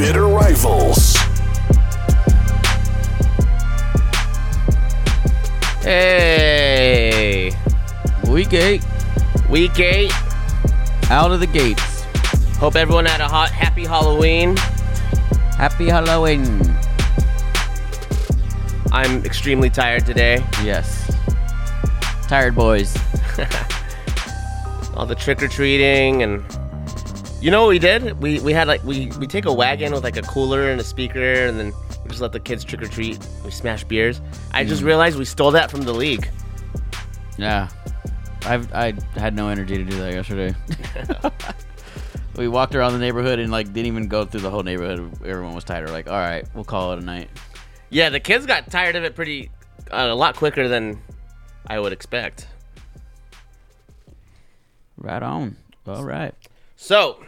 listening to Bitter Rivals. Hey, Week eight, week eight. out of the gates. Hope everyone had a hot, happy Halloween. Happy Halloween. I'm extremely tired today. Yes. Tired boys. All the trick or treating and you know what we did? We we had like we we take a wagon with like a cooler and a speaker and then we just let the kids trick or treat. We smash beers. I just realized we stole that from the league. Yeah. I've I had no energy to do that yesterday. we walked around the neighborhood and like didn't even go through the whole neighborhood. Everyone was tired. We're like, all right, we'll call it a night. Yeah, the kids got tired of it pretty uh, a lot quicker than I would expect. Right on. All right. So,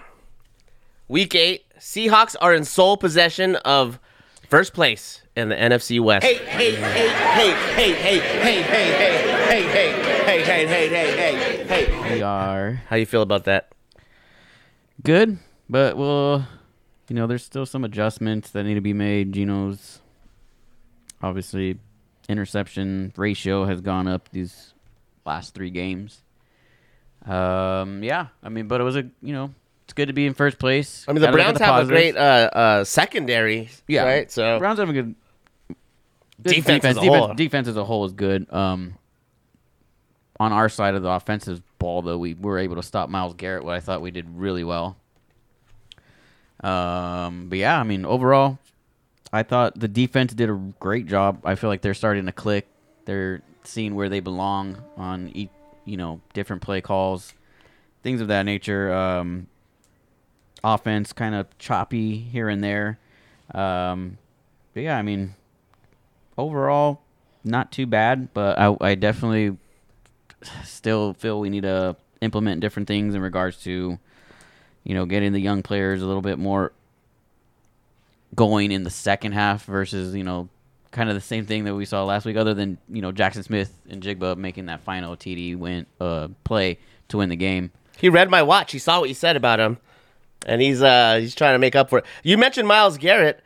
week eight, Seahawks are in sole possession of first place in the NFC West. Hey, hey, hey, hey, hey, hey, hey, hey, hey, hey, hey, hey, hey, hey, hey, hey, hey. We are How you feel about that? good, but we'll, you know, there's still some adjustments that need to be made. Geno's obviously interception ratio has gone up these last three games. Um, yeah, I mean, but it was a, you know, it's good to be in first place. I mean, the Gotta look at Browns the have a positives. great uh, uh, secondary, yeah, right? So Browns have a good good Defense as a defense, whole. defense as a whole is good. Um, on our side of the offensive ball, though, we were able to stop Myles Garrett, what I thought we did really well. Um, but yeah, I mean, overall, I thought the defense did a great job. I feel like they're starting to click. They're seeing where they belong on each, you know, different play calls, things of that nature. Um, offense kind of choppy here and there. Um, but yeah, I mean, overall, not too bad. But I, I definitely still feel we need to implement different things in regards to, you know, getting the young players a little bit more going in the second half versus you know kind of the same thing that we saw last week other than you know Jackson Smith and Jigba making that final TD win uh play to win the game. he read my watch. He saw what you said about him, and he's uh he's trying to make up for it. You mentioned Myles Garrett.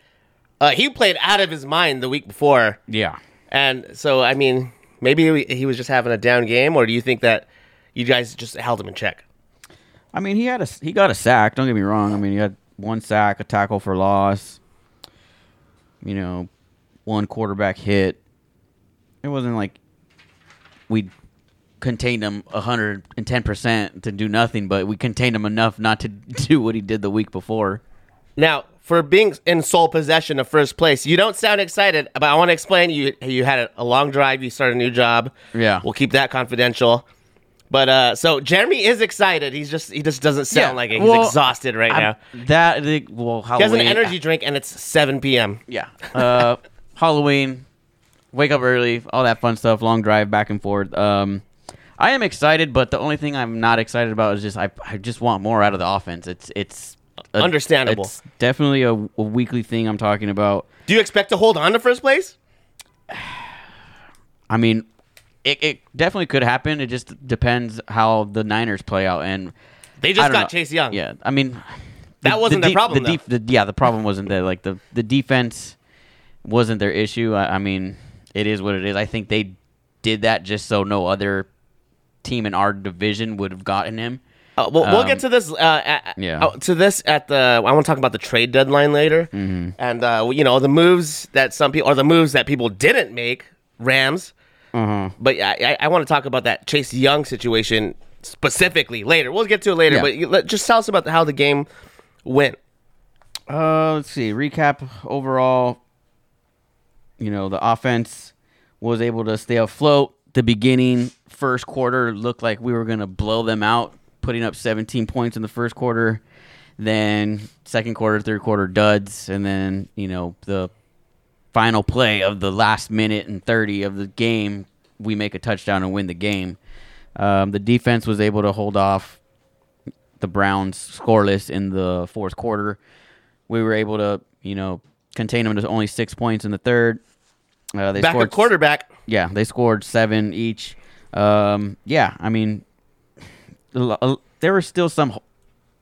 Uh, he played out of his mind the week before, Yeah. and so I mean, maybe he- was just having a down game, or do you think that you guys just held him in check? I mean, he had a he got a sack. Don't get me wrong. I mean, he had one sack, a tackle for loss. You know, one quarterback hit. It wasn't like we contained him hundred and ten percent to do nothing, but we contained him enough not to do what he did the week before. Now, for being in sole possession of first place, you don't sound excited, but I want to explain you you had a, long drive, you started a new job. Yeah. We'll keep that confidential. But uh so Jeremy is excited. He's just he just doesn't sound Yeah, like it. He's well, exhausted right I'm- now. That the- well, He has an Halloween. energy drink and it's 7 p.m. Yeah. Uh, Halloween, wake up early, all that fun stuff, long drive back and forth. Um, I am excited, but the only thing I'm not excited about is just I, I just want more out of the offense. It's it's a- Understandable. It's definitely a, a weekly thing I'm talking about. Do you expect to hold on to first place? I mean, it, it definitely could happen. It just depends how the Niners play out and. They just got know. Chase Young. Yeah, I mean, That wasn't the, de- problem, The def- the, yeah, the problem wasn't that like the the defense wasn't their issue. I, I mean, it is what it is. I think they did that just so no other team in our division would have gotten him. Uh, we'll, we'll Um, get to this. Uh, at, yeah. uh, to this at the. I want to talk about the trade deadline later, Mm-hmm. and uh, you know the moves that some people or the moves that people didn't make. Rams, Uh-huh. but I, I, want to talk about that Chase Young situation specifically later. We'll get to it later, Yeah. but you, let, just tell us about how the game went. Uh, let's see. Recap overall. You know, the offense was able to stay afloat. The beginning first quarter looked like we were going to blow them out, putting up 17 points in the first quarter. Then second quarter, third quarter duds, and then you know the final play of the last minute and 30 of the game, we make a touchdown and win the game. Um, the defense was able to hold off the Browns scoreless in the fourth quarter. We were able to, you know, contain them to only six points in the third. Uh, they Backup scored quarterback. Yeah, they scored seven each. Um, yeah, I mean, there was still some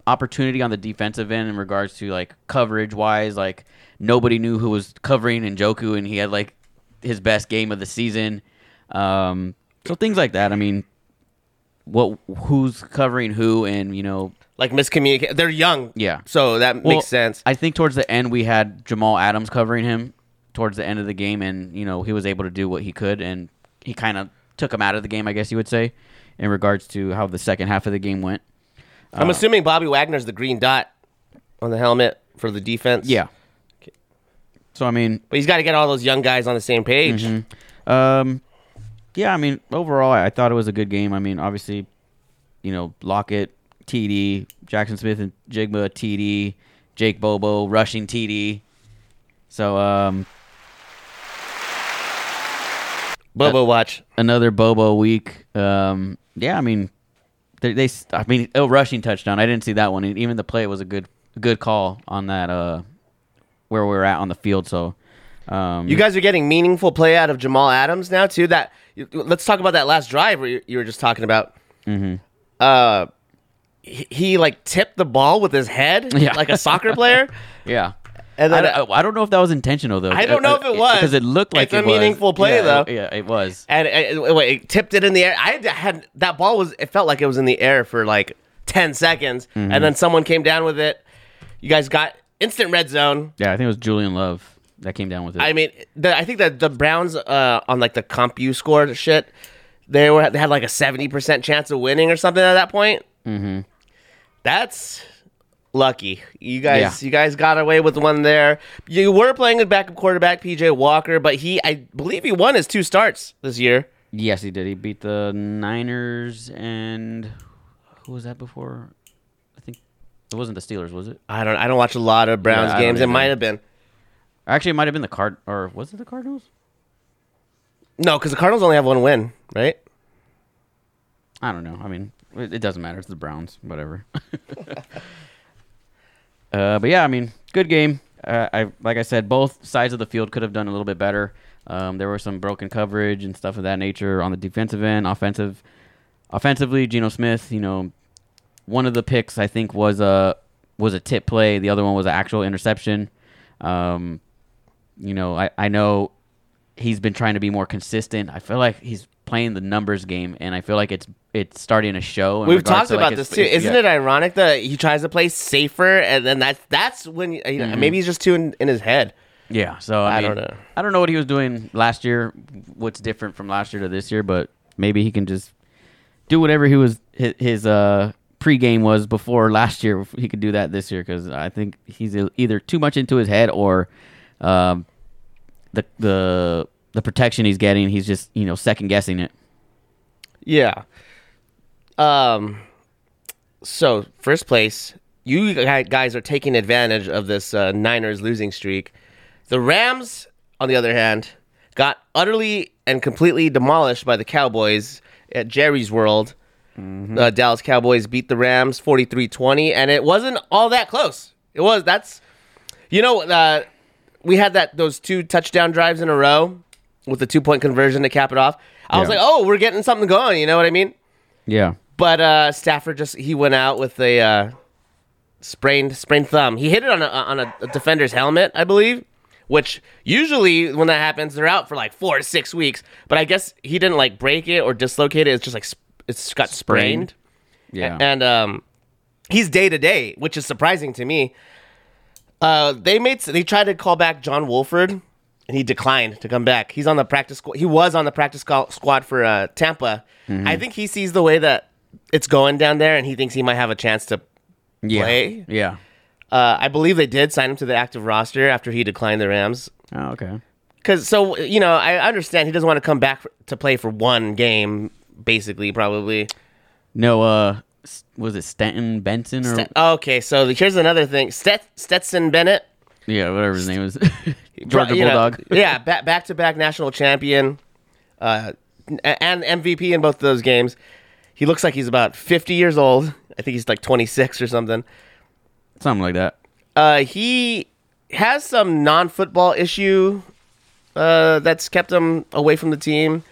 opportunity on the defensive end in regards to like coverage wise. Like nobody knew who was covering Njoku, and he had like his best game of the season. Um, so things like that. I mean, what who's covering who, and you know, Like miscommunicate. They're young. Yeah. So that well, makes sense. I think towards the end we had Jamal Adams covering him towards the end of the game, and you know he was able to do what he could, and he kind of took him out of the game, I guess you would say, in regards to how the second half of the game went. I'm assuming Bobby Wagner's the green dot on the helmet for the defense. Yeah. So I mean, But he's got to get all those young guys on the same page. Mm-hmm. um, yeah, I mean, overall, I, I thought it was a good game. I mean, obviously, you know, Lockett, TD, Jackson Smith and Jigma, TD, Jake Bobo, rushing TD. So, um, Bobo watch. another Bobo week. Um, yeah, I mean, they, they I mean, a rushing touchdown. I didn't see that one. And even the play was a good, good call on that. Uh, where we are at on the field. So, um, You guys are getting meaningful play out of Jamal Adams now too. That let's talk about that last drive where you, you were just talking about. Mm-hmm. Uh, he, he like tipped the ball with his head Yeah. like a soccer player. yeah. And I, then don't- I, don't know if that was intentional though. I don't know if it was. because it looked like It's a it was. meaningful play, Yeah, though. it- yeah, it was. and wait, it tipped it in the air. I had, had that ball was it felt like it was in the air for like ten seconds, Mm-hmm. and then someone came down with it. You guys got instant red zone. Yeah, I think it was Julian Love that came down with it. I mean, the, I think that the Browns uh, on like the CompU score shit, they were they had like a seventy percent chance of winning or something at that point. Mm-hmm. That's lucky. You guys, Yeah. you guys got away with one there. You were playing a backup quarterback, PJ Walker, but he, I believe, he won his two starts this year. yes, he did. He beat the Niners and who was that before? I think it wasn't the Steelers, was it? I don't, I don't watch a lot of Browns Yeah, games. It might have been Actually, it might have been the Card or was it the Cardinals? no, because the Cardinals only have one win, right? I don't know. I mean, it doesn't matter. It's the Browns, whatever. uh, but yeah, I mean, good game. Uh, I like I said, both sides of the field could have done a little bit better. Um, there were some broken coverage and stuff of that nature on the defensive end. Offensive, offensively, Geno Smith. You know, one of the picks I think was a was a tip play. The other one was an actual interception. Um, you know, I, I know he's been trying to be more consistent. I feel like he's playing the numbers game, and I feel like it's it's starting to show. We've talked to, like, about his- this too. Isn't yeah. it ironic that he tries to play safer, and then that's that's when you know, Mm-hmm. maybe he's just too in, in his head. Yeah. So I, I mean, don't know. I don't know what he was doing last year. What's different from last year to this year? But maybe he can just do whatever he was his, his uh pregame was before last year. He could do that this year because I think he's either too much into his head or um the the the protection he's getting. He's just you know second guessing it. Yeah. Um. So first place, you guys are taking advantage of this uh, Niners losing streak. The Rams, on the other hand, got utterly and completely demolished by the Cowboys at Jerry's World. Uh, Dallas Cowboys beat the Rams 43-20, and it wasn't all that close. It was that's, you know, uh, we had that those two touchdown drives in a row with the two point conversion to cap it off. I was like, oh, we're getting something going. You know what I mean? Yeah. But uh, Stafford just he went out with a uh, sprained sprained thumb. He hit it on a on a, defender's helmet, I believe. Which usually when that happens, they're out for like four to six weeks. But I guess he didn't like break it or dislocate it. It's just like sp- it's got sprained. Sprained. Yeah. And um, he's day to day, which is surprising to me. Uh, they made they tried to call back John Wolford, and he declined to come back. He's on the practice squad. He was on the practice squ- squad for uh, Tampa. Mm-hmm. I think he sees the way that it's going down there, and he thinks he might have a chance to. yeah. play? Yeah. Uh, I believe they did sign him to the active roster after he declined the Rams. Oh, okay. Because so you know, I understand he doesn't want to come back for, to play for one game, basically, probably. No, uh, was it Stanton Benson or Stet- okay, so here's another thing: Stet- Stetson Bennett. yeah, whatever his name Bro- Georgia you know, Bulldog. yeah, back to back national champion, uh, and MVP in both of those games. He looks like he's about 50 years old. I think he's like 26 or something. Something like that. Uh, he has some non-football issue uh, that's kept him away from the team.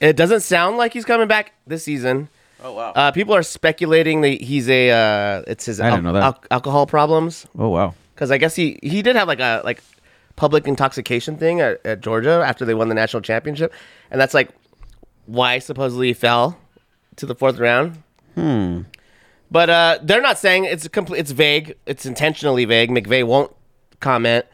It doesn't sound like he's coming back this season. Oh wow. Uh, people are speculating that he's a uh, it's his I didn't know that. alcohol problems oh wow. because I guess he he did have like a like public intoxication thing at, at Georgia after they won the national championship, and that's like why supposedly he fell to the fourth round. Hmm. But uh, they're not saying it's a complete. It's vague. It's intentionally vague. McVay won't comment.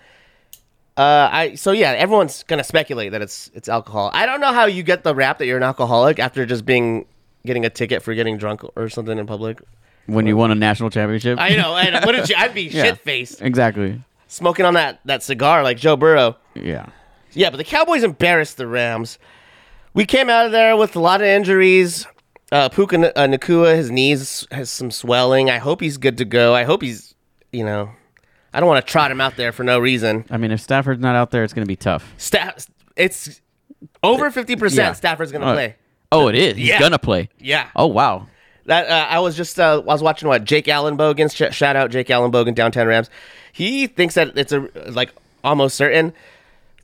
Uh, I so yeah, everyone's gonna speculate that it's it's alcohol. I don't know how you get the rap that you're an alcoholic after just being getting a ticket for getting drunk or something in public. When you won a national championship. I know. I know. What did you? I'd be Yeah. shit faced Exactly. smoking on that that cigar like Joe Burrow. Yeah. Yeah, but the Cowboys embarrassed the Rams. We came out of there with a lot of injuries. Uh, Puka N- uh, Nacua, his knees has some swelling. I hope he's good to go. I hope he's, you know, I don't want to trot him out there for no reason. I mean, if Stafford's not out there, it's going to be tough. Staff, it's over fifty percent. Stafford's gonna Uh, play. Oh, it is. He's Yeah. gonna play. Yeah. Oh wow. That uh, I was just uh, I was watching what Jake Allen Bogan sh- shout out Jake Allen Bogan downtown Rams. He thinks that it's a like almost certain.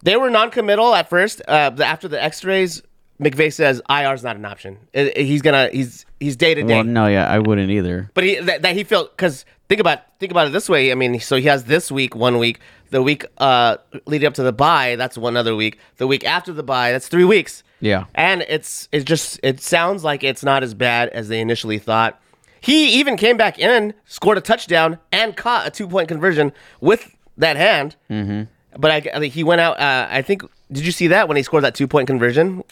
They were non-committal at first. Uh, after the X-rays, McVay says IR is not an option. It- it- he's gonna he's he's day to day. Well, no, yeah, I wouldn't either. But he that, that he felt because think about think about it this way. I mean, so he has this week, one week, the week uh leading up to the bye, that's one other week. The week after the bye, that's three weeks. Yeah. and it's it just it sounds like it's not as bad as they initially thought. He even came back in, scored a touchdown, and caught a two point conversion with that hand. Mm-hmm. But I, I- he went out. Uh, I think. Did you see that when he scored that two point conversion?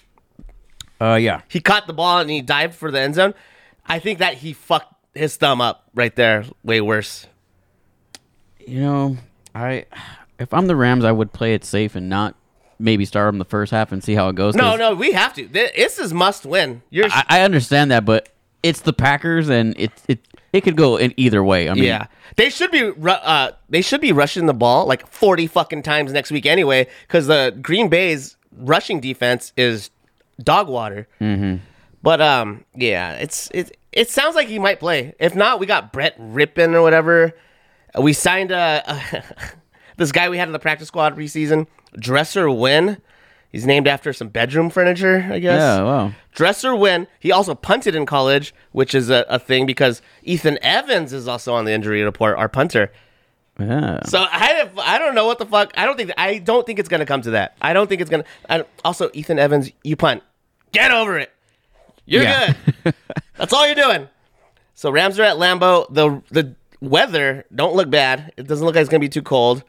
Uh, yeah. He caught the ball and he dived for the end zone. I think that he fucked his thumb up right there, way worse. You know, I if I'm the Rams, I would play it safe and not maybe start them the first half and see how it goes. No, no, we have to. This is must win. You're I, I understand that, but it's the Packers, and it it it could go in either way. I mean, Yeah, they should be. Uh, they should be rushing the ball like forty fucking times next week anyway, because the Green Bay's rushing defense is dog water. Mm-hmm. But um, yeah, it's it. It sounds like he might play. If not, we got Brett Rypien or whatever. We signed uh, this guy we had in the practice squad preseason, Dresser Winn. He's named after some bedroom furniture, I guess. Yeah, wow. Dresser Winn. He also punted in college, which is a, a thing because Ethan Evans is also on the injury report, our punter. Yeah. So I I don't know what the fuck. I don't think I don't think it's gonna come to that. I don't think it's gonna. I, also, Ethan Evans, you punt. Get over it. You're Yeah. good. That's all you're doing. So Rams are at Lambeau. The the weather don't look bad. It doesn't look like it's gonna be too cold.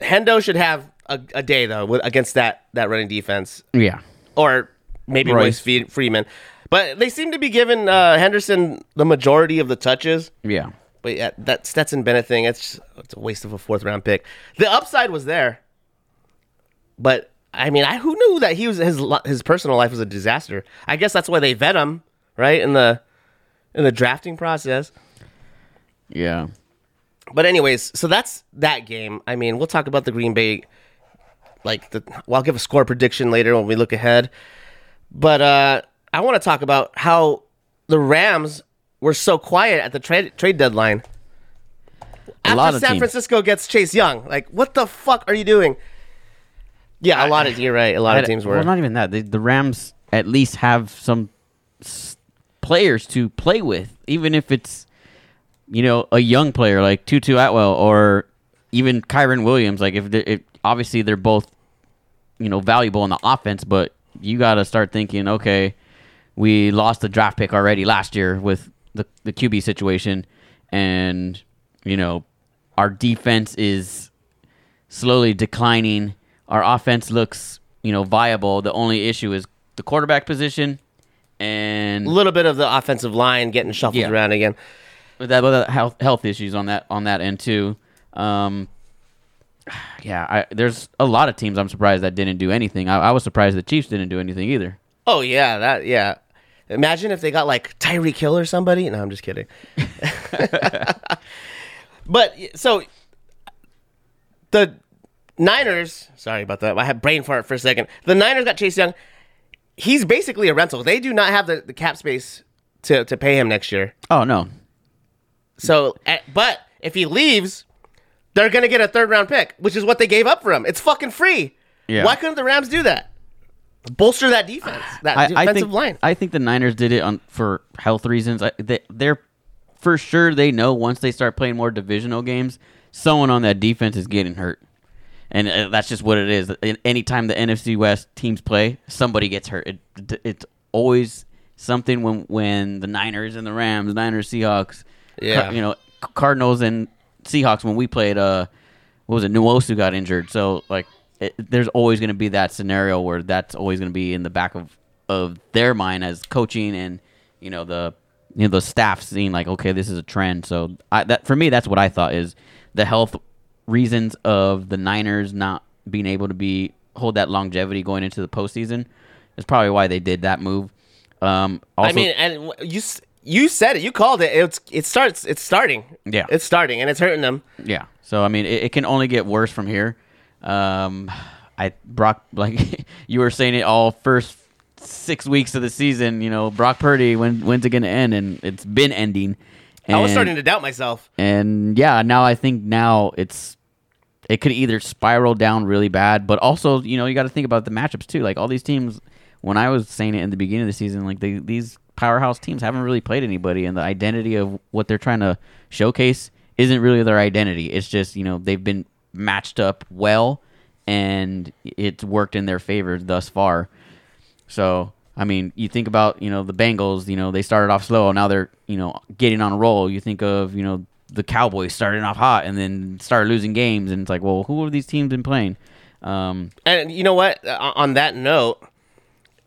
Hendo should have a, a day though with, against that that running defense Yeah. or maybe Royce, Royce. Fe- Freeman. But they seem to be giving uh, Henderson the majority of the touches. Yeah. But yeah, that Stetson Bennett thing, it's, it's a waste of a fourth round pick. The upside was there. But I mean, I who knew that he was his his personal life was a disaster. I guess that's why they vet him, right? In the in the drafting process. Yeah. But anyways, so that's that game. I mean, we'll talk about the Green Bay like the well, I'll give a score prediction later when we look ahead. But uh I want to talk about how the Rams were so quiet at the trade trade deadline. After lot of San teams. Francisco gets Chase Young, like what the fuck are you doing? Yeah, a lot of you're right. A lot of teams were. Well, not even that. The, the Rams at least have some s- players to play with, even if it's you know a young player like Tutu Atwell or even Kyren Williams. Like if, obviously they're both you know valuable in the offense, but you got to start thinking, okay, we lost the draft pick already last year with the the QB situation, and you know our defense is slowly declining. Our offense looks, you know, viable. The only issue is the quarterback position, and a little bit of the offensive line getting shuffled Yeah. around again. With that, with that health health issues on that on that end too. Um, yeah, I, there's a lot of teams I'm surprised that didn't do anything. I, I was surprised the Chiefs didn't do anything either. Oh yeah, that yeah. Imagine if they got like Tyreek Hill or somebody. No, I'm just kidding. but so the Niners. Sorry about that. I had brain fart for a second. The Niners got Chase Young. He's basically a rental. They do not have the, the cap space to, to pay him next year. Oh no, So, eh, but if he leaves, they're gonna get a third round pick, which is what they gave up for him. It's fucking free. Yeah. Why couldn't the Rams do that? bolster that defense, that I, I defensive think line. I think the Niners did it on for health reasons. I, they, they're for sure they know once they start playing more divisional games, someone on that defense is getting hurt, and uh, that's just what it is. Anytime the NFC West teams play, somebody gets hurt. It, it's always something when when the Niners and the Rams, Niners, Seahawks, Yeah. Car- you know, Cardinals and Seahawks when we played. Uh, what was it? Nwosu got injured, so like, it, there's always going to be that scenario where that's always going to be in the back of of their mind as coaching and you know the you know the staff seeing like, okay, this is a trend. So I, that for me, that's what I thought is the health reasons of the Niners not being able to be hold that longevity going into the postseason is probably why they did that move. Um, also, I mean, and you you said it. You called it. It's it starts. It's starting. Yeah. it's starting, and it's hurting them. Yeah. So I mean, it, it can only get worse from here. Um, I Brock, like you were saying it all first six weeks of the season. You know, Brock Purdy when when's it gonna end? And it's been ending. I was starting to doubt myself. and yeah, now I think now it's it could either spiral down really bad, but also you know you got to think about the matchups too. Like all these teams, when I was saying it in the beginning of the season, like they, these powerhouse teams haven't really played anybody, and the identity of what they're trying to showcase isn't really their identity. It's just you know they've been matched up well, and it's worked in their favor thus far. So I mean, you think about you know the Bengals. You know they started off slow. Now they're you know getting on a roll. You think of you know the Cowboys starting off hot and then started losing games, and it's like, well, who have these teams been playing? Um, And you know what? Uh, On that note,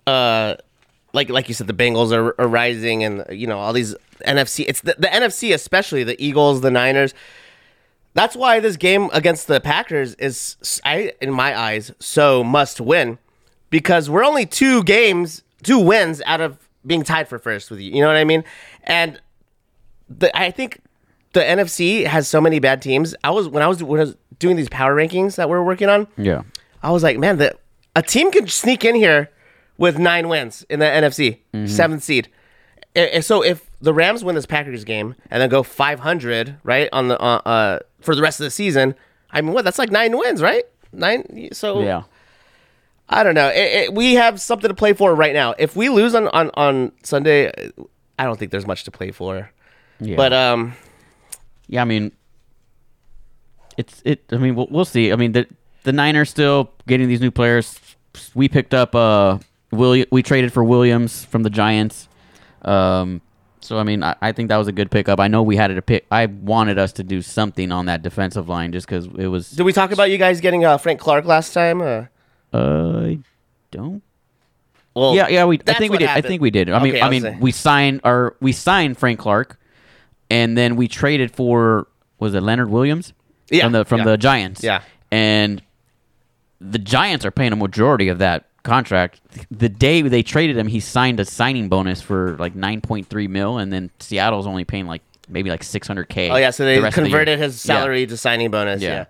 uh, like like you said, the Bengals are, are rising, and you know all these NFC. It's the, the NFC, especially the Eagles, the Niners. That's why this game against the Packers is, I in my eyes, so must win, because we're only two games, two wins out of being tied for first with you. You know what I mean? And the I think the NFC has so many bad teams. I was when I was when I was doing these power rankings that we're working on. yeah, I was like, man, the a team can sneak in here with nine wins in the NFC, seventh seed. So if the Rams win this Packers game and then go 500, right on the uh, uh for the rest of the season, I mean, what? That's like nine wins, right? Nine. So yeah. I don't know. It, it, we have something to play for right now. If we lose on on on Sunday, I don't think there's much to play for. Yeah. But um, Yeah, I mean, it's it. I mean, we'll, we'll see. I mean, the the Niners still getting these new players. We picked up uh William. We traded for Williams from the Giants. Um, so I mean, I, I think that was a good pickup. I know we had it to pick. I wanted us to do something on that defensive line just because it was. did we talk about you guys getting uh, Frank Clark last time? Uh, Uh, I don't. well, Yeah, yeah. We. I think we did. I think we did. I mean, Okay, I mean, saying- we signed our we signed Frank Clark, and then we traded for was it Leonard Williams? Yeah, from the from yeah. the Giants. Yeah. and the Giants are paying a majority of that contract. The day they traded him, he signed a signing bonus for like nine point three mil, and then Seattle's only paying like maybe like six hundred k. Oh yeah, so they converted his salary to signing bonus. Yeah. Yeah.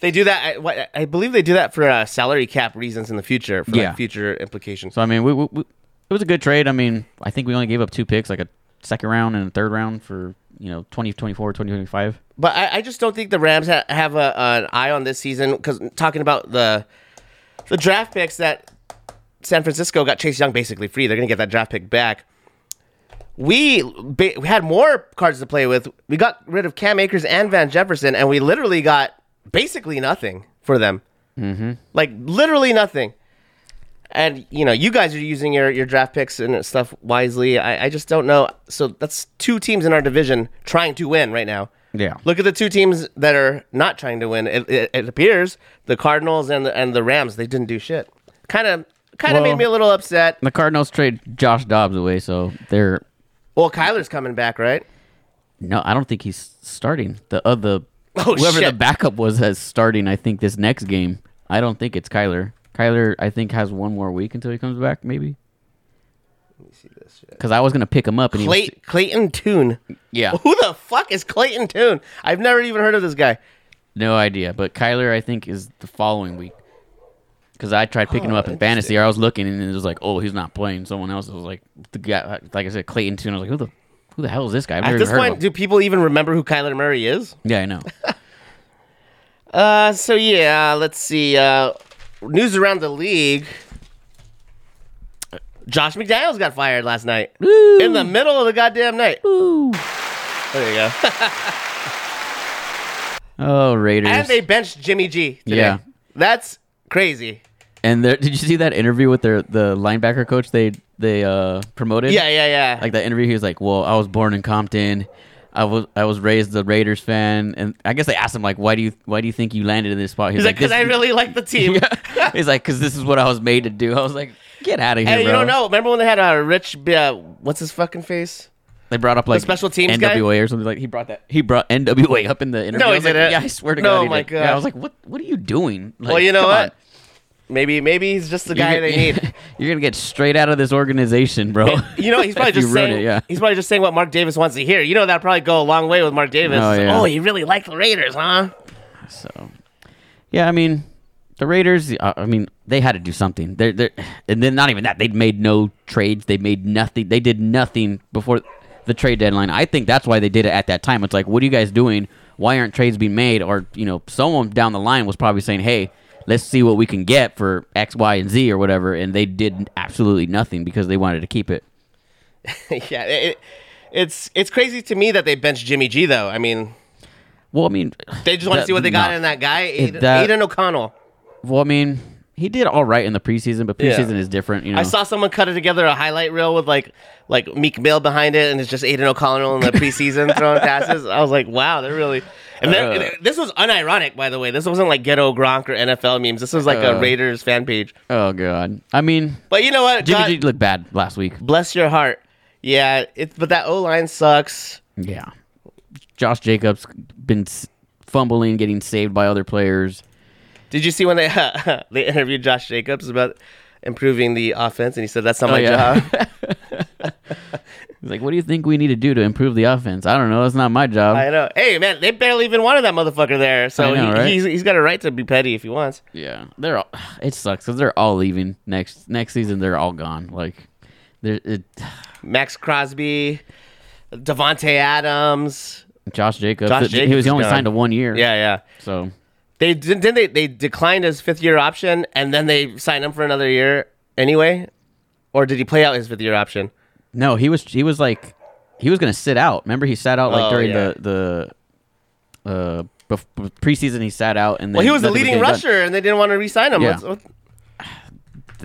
They do that. I, what, I believe they do that for uh, salary cap reasons in the future, for Yeah. like future implications. So I mean, we, we, we, it was a good trade. I mean, I think we only gave up two picks, like a second round and a third round for you know 2024, 2025. But I, I just don't think the Rams ha- have a, an eye on this season because talking about the the draft picks that San Francisco got Chase Young basically free. They're gonna get that draft pick back. We, ba- we had more cards to play with. We got rid of Cam Akers and Van Jefferson, and we literally got basically nothing for them. Mm-hmm. Like literally nothing. And you know, you guys are using your, your draft picks and stuff wisely. I, I just don't know. So that's two teams in our division trying to win right now. Yeah. Look at the two teams that are not trying to win. It, it, it appears the Cardinals and the and the Rams they didn't do shit. Kind of kind of Well- made me a little upset. The Cardinals trade Josh Dobbs away, so they're Well, Kyler's coming back, right? no. I don't think he's starting. The uh, other Oh, whoever the shit. backup was has starting. I think this next game. I don't think it's Kyler. Kyler, I think has one more week until he comes back, maybe. Let me see this. Because I was gonna pick him up and he Clay, was, Clayton Tune. yeah, Who the fuck is Clayton Tune? I've never even heard of this guy. no idea. But Kyler, I think, is the following week. Because I tried picking him Oh, up in fantasy, or I was looking and it was like, oh, he's not playing. Someone else was like, the guy, like I said, Clayton Tune. I was like, who the, who the hell is this guy? I've At never this heard point, of him. do people even remember who Kyler Murray is? Yeah, I know. Uh, so yeah, let's see. Uh, news around the league. Josh McDaniels got fired last night in the middle of the goddamn night. There you go. Oh, Raiders. and they benched Jimmy G. Today. Yeah. that's crazy. And there, did you see that interview with their the linebacker coach they they uh promoted? Yeah, yeah, yeah. Like that interview, he was like, "Well, I was born in Compton. I was I was raised a Raiders fan, and I guess they asked him like, why do you why do you think you landed in this spot?" He's like, because "This- I really like the team. Yeah. He's like, because this is what I was made to do. I was like, get out of here, you bro. don't know. Remember when they had a rich, uh, what's his fucking face? They brought up like special teams guy? NWA or something like. He brought that. He brought NWA up in the interview. No, I he was like, didn't. Yeah, I swear to No, God. he my did. Yeah, God. I was like, what What are you doing? Like, well, you know what? on. Maybe, maybe he's just the You're guy gonna- they need. You're gonna get straight out of this organization, bro. You know, he's probably just saying. it, yeah. He's probably just saying what Mark Davis wants to hear. You know, that'd probably go a long way with Mark Davis. Oh, yeah. oh you really like the Raiders, huh? So, yeah, I mean, the Raiders. uh, I mean, they had to do something. They're, they're, and then not even that. They'd made no trades. They made nothing. They did nothing before the trade deadline. I think that's why they did it at that time. It's like, what are you guys doing? Why aren't trades being made? Or you know, someone down the line was probably saying, hey. Let's see what we can get for X, Y, and Z or whatever, and they did absolutely nothing because they wanted to keep it. yeah, it, it's it's crazy to me that they benched Jimmy G though. I mean, Well, I mean, they just want to see what they got no. in that guy, Aidan, that- Aidan O'Connell. Well, I mean, he did all right in the preseason, but Yeah. preseason is different. You know, I saw someone cut it together a highlight reel with like like Meek Mill behind it, and it's just Aidan O'Connell in the preseason throwing passes. I was like, wow, they're really. And Uh. this was unironic, by the way. This wasn't like ghetto Gronk or NFL memes. This was like a Uh. Raiders fan page. Oh god. I mean, But you know what? Jimmy God- G looked bad last week. bless your heart. Yeah, it, but that O line sucks. Yeah. Josh Jacobs been s- fumbling, getting saved by other players. Did you see when they they interviewed Josh Jacobs about improving the offense, and he said, "That's not oh, my Oh, yeah. job." He's like, "What do you think we need to do to improve the offense?" I don't know. That's not my job. I know. Hey, man, they barely even wanted that motherfucker there, so know, he, right? he's he's got a right to be petty if he wants. yeah, they're all. It sucks because they're all leaving next next season. They're all gone. Like, they're it, Maxx Crosby, Davante Adams. Josh Jacobs. Josh Jacobs. he was only signed to one year. Yeah, yeah. So They didn't they they declined his fifth year option, and then they signed him for another year anyway. Or did he play out his fifth year option? no, he was he was like he was gonna sit out. Remember, he sat out like Oh, during yeah. the the uh bef- preseason. He sat out and then Well, he was the leading done. rusher, and they didn't want to re-sign him. Yeah. What's- what-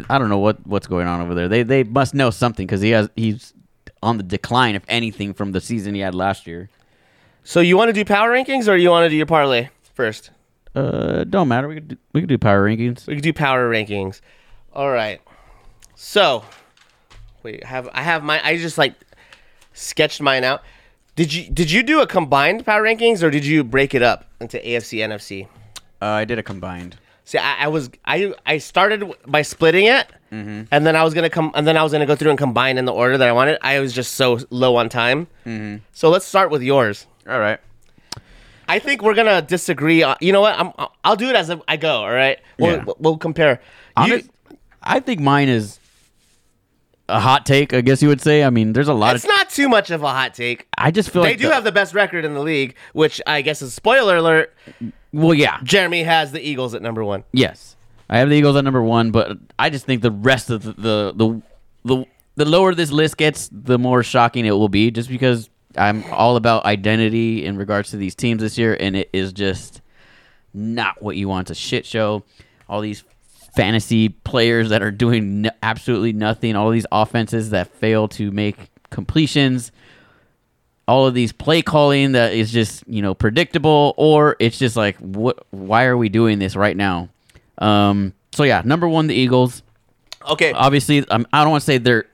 I don't know what what's going on over there. They they must know something because he has he's on the decline, if anything, from the season he had last year. So you want to do power rankings, or you want to do your parlay first? Uh, don't matter. We could do, we could do power rankings. We could do power rankings. All right. So, wait, have I have my? I just like sketched mine out. Did you did you do a combined power rankings, or did you break it up into AFC NFC? Uh, I did a combined. See, I, I was I I started by splitting it, and then I was gonna come, and then I was gonna go through and combine in the order that I wanted. I was just so low on time. So let's start with yours. All right. I think we're gonna disagree. On, you know what? I'm, I'll do it as I go. All right. We'll, Yeah. we'll compare. You- I think mine is a hot take. I guess you would say. I mean, there's a lot it's of. not too much of a hot take. I just feel They like do the- have the best record in the league, which I guess is spoiler alert. Well, yeah. Jeremy has the Eagles at number one. Yes, I have the Eagles at number one, but I just think the rest of the the the the, the lower this list gets, the more shocking it will be. Just because I'm all about identity in regards to these teams this year, and it is just not what you want. It's a shit show. All these fantasy players that are doing n- absolutely nothing. All these offenses that fail to make completions all of these play calling that is just you know predictable or it's just like what why are we doing this right now um so yeah number one the eagles Okay, obviously um, i don't want to say their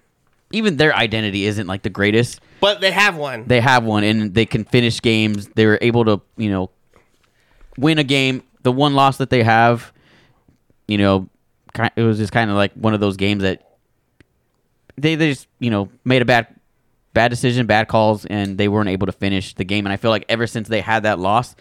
even their identity isn't like the greatest. But they have one. they have one and they can finish games. They were able to you know win a game. The one loss that they have you know it was just kind of like one of those games that they, they just you know made a bad bad decision bad calls and they weren't able to finish the game. And i feel like ever since they had that loss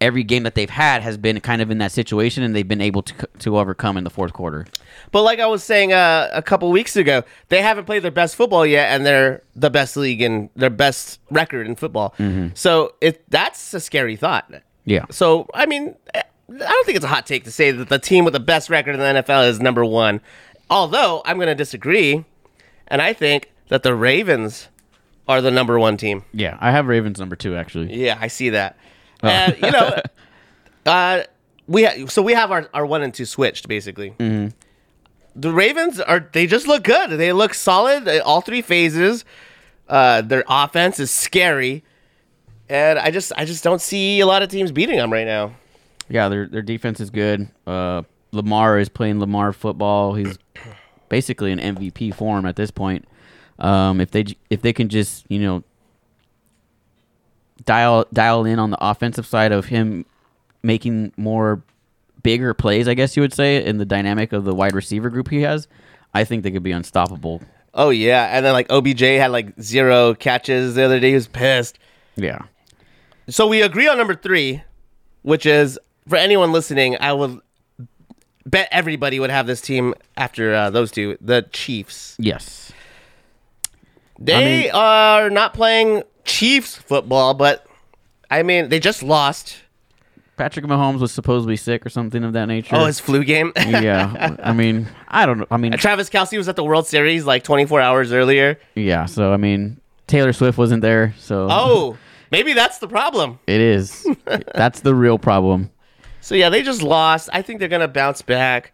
every game that they've had has been kind of in that situation and they've been able to to overcome in the fourth quarter But like I was saying uh, a couple weeks ago, they haven't played their best football yet, and they're the best league and their best record in football. So it that's a scary thought. yeah So I mean, eh, I don't think it's a hot take to say that the team with the best record in the NFL is number one. Although I'm going to disagree. and I think that the Ravens are the number one team. Yeah, I have Ravens number two actually. Yeah, I see that. And you know, uh, we ha- so we have our, our one and two switched basically. The Ravens are they just look good. They look solid. uh, All three phases. Uh, their offense is scary, and I just I just don't see a lot of teams beating them right now. Yeah, their their defense is good. Uh, Lamar is playing Lamar football. He's basically an MVP form at this point. Um, if they if they can just you know dial dial in on the offensive side of him making more bigger plays, I guess you would say, in the dynamic of the wide receiver group he has, I think they could be unstoppable. Oh yeah, and then like OBJ had like zero catches the other day. He was pissed. Yeah. So we agree on number three, which is for anyone listening, I would bet everybody would have this team after uh, those two, the Chiefs. Yes. They mean- are not playing Chiefs football, but I mean they just lost. Patrick Mahomes was supposedly sick or something of that nature. Oh, his flu game. yeah. I mean, I don't know. I mean, Travis Kelce was at the World Series like 24 hours earlier. yeah. So I mean, Taylor Swift wasn't there, so Oh, maybe that's the problem. It is. That's the real problem. So yeah, they just lost. I think they're gonna bounce back.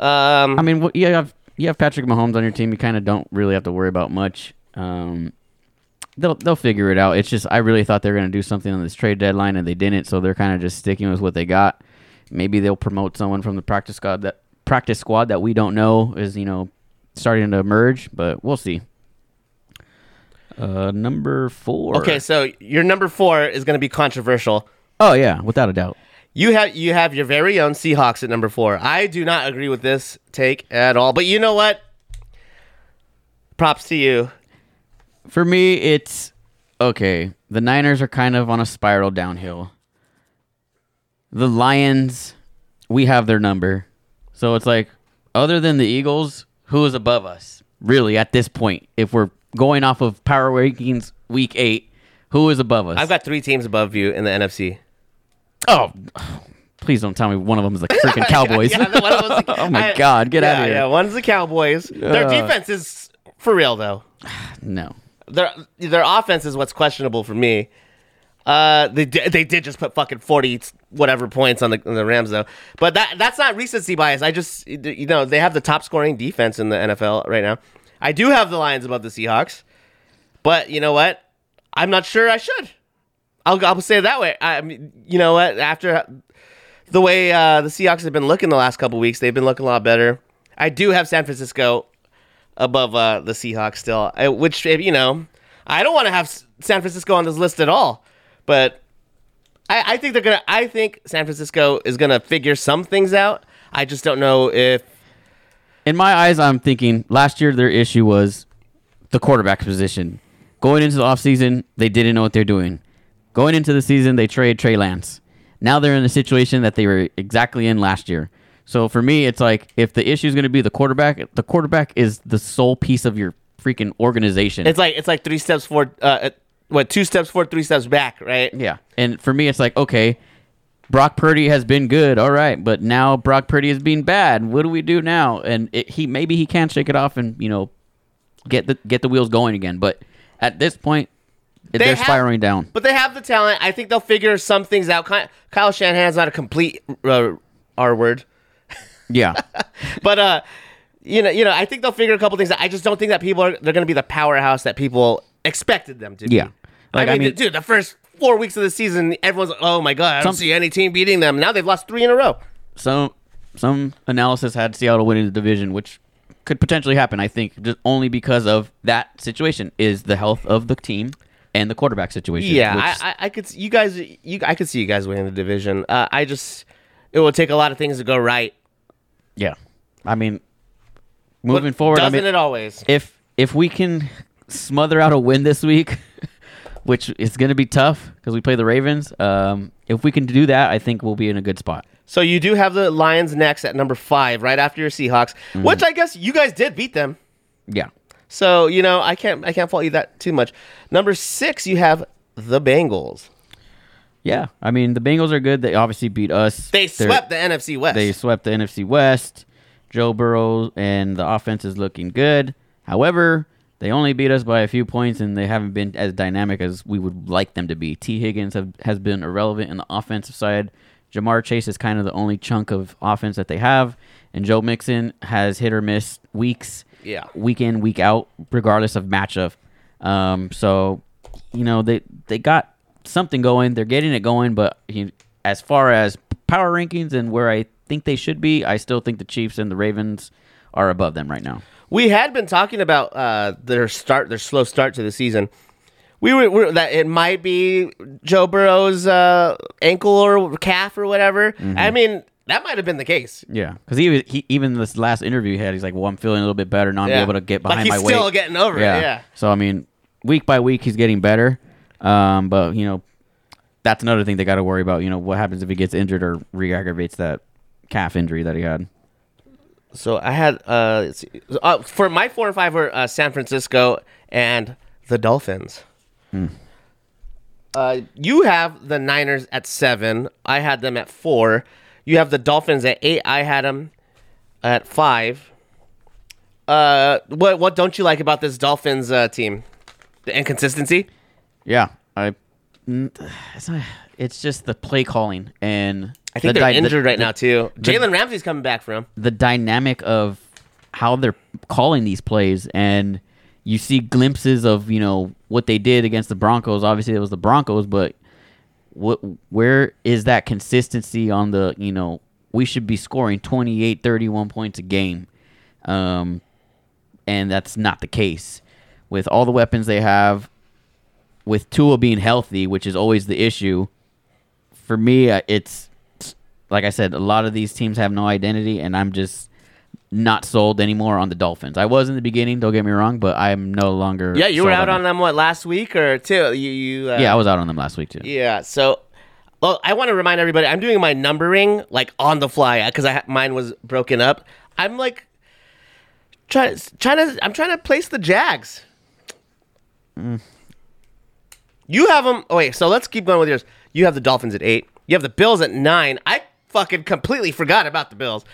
Um, I mean, you have you have Patrick Mahomes on your team. You kind of don't really have to worry about much. Um, they'll they'll figure it out. It's just I really thought they were going to do something on this trade deadline, and they didn't. So they're kind of just sticking with what they got. Maybe they'll promote someone from the practice squad that practice squad that we don't know is you know starting to emerge, but we'll see. Uh, number four. okay, so your number four is gonna be controversial. Oh yeah, without a doubt. You have you have your very own Seahawks at number four. I do not agree with this take at all. But you know what? Props to you. For me, it's okay. The Niners are kind of on a spiral downhill. The Lions, we have their number. So it's like, other than the Eagles, who is above us? Really, at this point, if we're going off of power rankings week eight, who is above us? I've got three teams above you in the NFC. oh, please don't tell me one of them is the freaking Cowboys. Yeah, the one of them's the- oh my I- God, get yeah, out of here! Yeah, one's the Cowboys. Their Uh. defense is for real though. No, Their their offense is what's questionable for me. Uh, they di- they did just put fucking forty whatever points on the on the Rams though, but that that's not recency bias. I just you know they have the top scoring defense in the NFL right now. I do have the Lions above the Seahawks, but you know what? I'm not sure I should. I'll I'll say it that way. I mean, you know what? After the way uh, the Seahawks have been looking the last couple weeks, they've been looking a lot better. I do have San Francisco above uh, the Seahawks still, I, which you know I don't want to have San Francisco on this list at all, but I, I think they're gonna. I think San Francisco is gonna figure some things out. I just don't know if in my eyes, I'm thinking last year their issue was the quarterback position. Going into the offseason, they didn't know what they're doing. Going into the season, they trade Trey Lance. Now they're in a situation that they were exactly in last year. So for me, it's like if the issue is going to be the quarterback, the quarterback is the sole piece of your freaking organization. it's like it's like three steps forward. Uh, what two steps forward, three steps back, right? yeah. And for me, it's like, okay, Brock Purdy has been good, all right, but now Brock Purdy is being bad. What do we do now? And it, he maybe he can shake it off and you know get the get the wheels going again. But at this point, They they're have- spiraling down. But they have the talent. I think they'll figure some things out. Kyle Shanahan's not a complete uh, R word, Yeah, but uh, you know, you know, I think they'll figure a couple things. out. I just don't think that people are they're going to be the powerhouse that people expected them to be. Yeah. Like, I I mean, mean- dude, the first four weeks of the season, everyone's like, oh my god, I don't Some- see any team beating them. Now they've lost three in a row. some some analysis had Seattle winning the division, which could potentially happen. I think just only because of that situation is the health of the team and the quarterback situation. Yeah, which- I, I, I could see you guys. You, I could see you guys winning the division. Uh, I just, it will take a lot of things to go right. Yeah. I mean, moving But forward, I doesn't mean, it always? if if we can smother out a win this week, which is going to be tough because we play the Ravens. Um, if we can do that, I think we'll be in a good spot. So you do have the Lions next at number five, right after your Seahawks, Mm-hmm. which I guess you guys did beat them. Yeah. So you know I can't I can't fault you that too much. Number six, you have the Bengals. Yeah, I mean the Bengals are good. They obviously beat us. They They're- swept the NFC West. They swept the NFC West. Joe Burrow and the offense is looking good. However, they only beat us by a few points, and they haven't been as dynamic as we would like them to be. Tee Higgins have, has been irrelevant in the offensive side. Ja'Marr Chase is kind of the only chunk of offense that they have, and Joe Mixon has hit or miss weeks, Yeah. week in, week out, regardless of matchup. Um, so, you know, they they got something going. They're getting it going, but you, as far as power rankings and where I think they should be, I still think the Chiefs and the Ravens are above them right now. We had been talking about uh, their start, their slow start to the season. We were, we were that it might be Joe Burrow's uh, ankle or calf or whatever. Mm-hmm. I mean, that might have been the case. Yeah, because even he, even this last interview he had, he's like, "Well, I'm feeling a little bit better now. I'm Yeah. able to get Like, behind he's my weight." still getting over it, yeah. So I mean, week by week he's getting better. Um, but you know, that's another thing they got to worry about. You know, what happens if he gets injured or re-aggravates that calf injury that he had? So I had uh, uh for my four and five were uh, San Francisco and the Dolphins. Uh, you have the Niners at seven. I had them at four. You have the Dolphins at eight. I had them at five. Uh, what what don't you like about this Dolphins uh, team? The inconsistency. Yeah, I. It's not. It's just the play calling and I think the they're dy- the- injured right the- now too. Jalen Ramsey's coming back from. the dynamic of how they're calling these plays and you see glimpses of you know what they did against the Broncos obviously it was the Broncos but what where is that consistency on the you know we should be scoring 28 31 points a game um and that's not the case with all the weapons they have with Tua being healthy which is always the issue for me uh, it's like I said, a lot of these teams have no identity, and I'm just not sold anymore on the Dolphins. I was in the beginning, don't get me wrong, but I'm no longer. Yeah, you were out on them. them what last week or two? You you uh, Yeah, I was out on them last week too. Yeah. So, well, I want to remind everybody I'm doing my numbering like on the fly because I mine was broken up. I'm like trying trying to I'm trying to place the Jags. You have them. Oh wait, so let's keep going with yours. You have the Dolphins at eight. You have the Bills at nine. I fucking completely forgot about the Bills.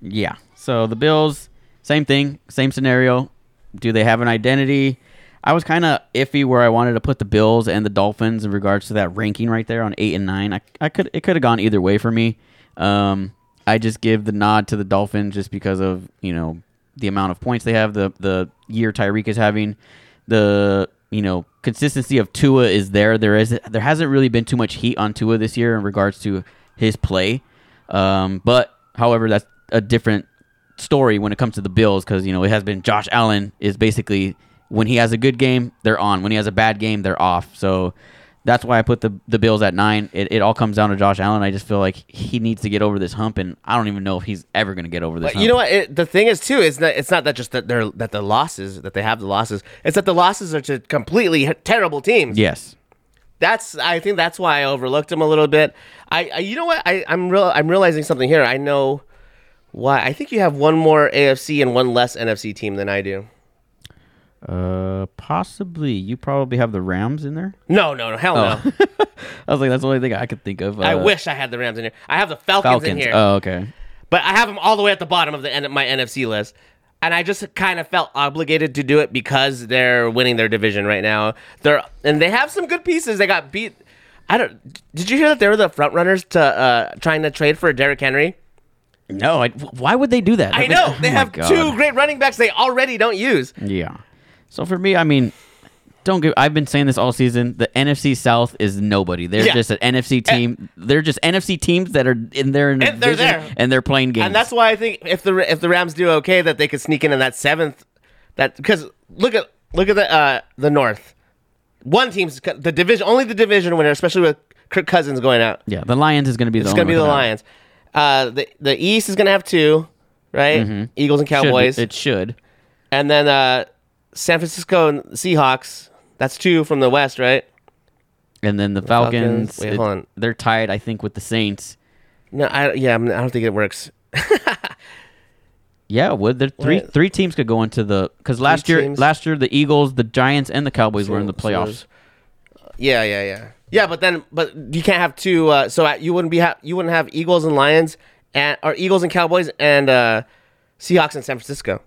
Yeah. So the Bills, same thing, same scenario. Do they have an identity? I was kind of iffy where I wanted to put the Bills and the Dolphins in regards to that ranking right there on eight and nine. I, I could it could have gone either way for me. Um, I just give the nod to the Dolphins just because of you know the amount of points they have, the the year Tyreek is having, the you know consistency of Tua is there. There is there hasn't really been too much heat on Tua this year in regards to his play. Um, but however, that's a different story when it comes to the Bills because you know it has been Josh Allen is basically when he has a good game they're on when he has a bad game they're off so that's why I put the the Bills at nine it, it all comes down to Josh Allen I just feel like he needs to get over this hump and I don't even know if he's ever gonna get over this But hump you know what? It, the thing is too is that it's not that just that they're that the losses that they have the losses. It's that the losses are to completely terrible teams. yes that's I think that's why I overlooked him a little bit. I, I you know what I I'm real I'm realizing something here. I know why. I think you have one more AFC and one less NFC team than I do. Uh possibly you probably have the Rams in there No, no, no, hell no. I was like that's the only thing I could think of I Uh, wish I had the Rams in here. I have the Falcons, in here, oh okay but I have them all the way at the bottom of the N- my NFC list. And I just kind of felt obligated to do it because they're winning their division right now. They're and they have some good pieces. They got beat. I don't. Did you hear that they were the front runners to uh, trying to trade for Derrick Henry? no I, why would they do that I know oh they my have two great running backs they already don't use. Yeah. So for me, I mean, don't give. I've been saying this all season. The NFC South is nobody. They're Yeah. just an NFC team. they're just NFC teams that are in there And they're there. and they're playing games. And that's why I think if the if the Rams do okay, that they could sneak in in that seventh. That because look at look at the uh, the North. One team's the division, only the division winner, especially with Kirk Cousins going out. yeah. The Lions is going to be the. It's going to be the Lions. Uh, the the East is going to have two, right? Eagles and that- Should Cowboys, it should. and then uh, San Francisco and Seahawks. That's two from the West, right? And then the Falcons- Falcons. wait, it- hold on. They're tied, I think, with the Saints. No, I yeah, I don't think it works. Yeah, would there three Wait. three teams could go into the because last year teams? last year the Eagles, the Giants, and the Cowboys were in the So- so playoffs. Yeah, yeah, yeah, yeah. But then, but you can't have two. Uh, so uh, you wouldn't be ha- you wouldn't have Eagles and Lions and or Eagles and Cowboys and uh, Seahawks and San Francisco.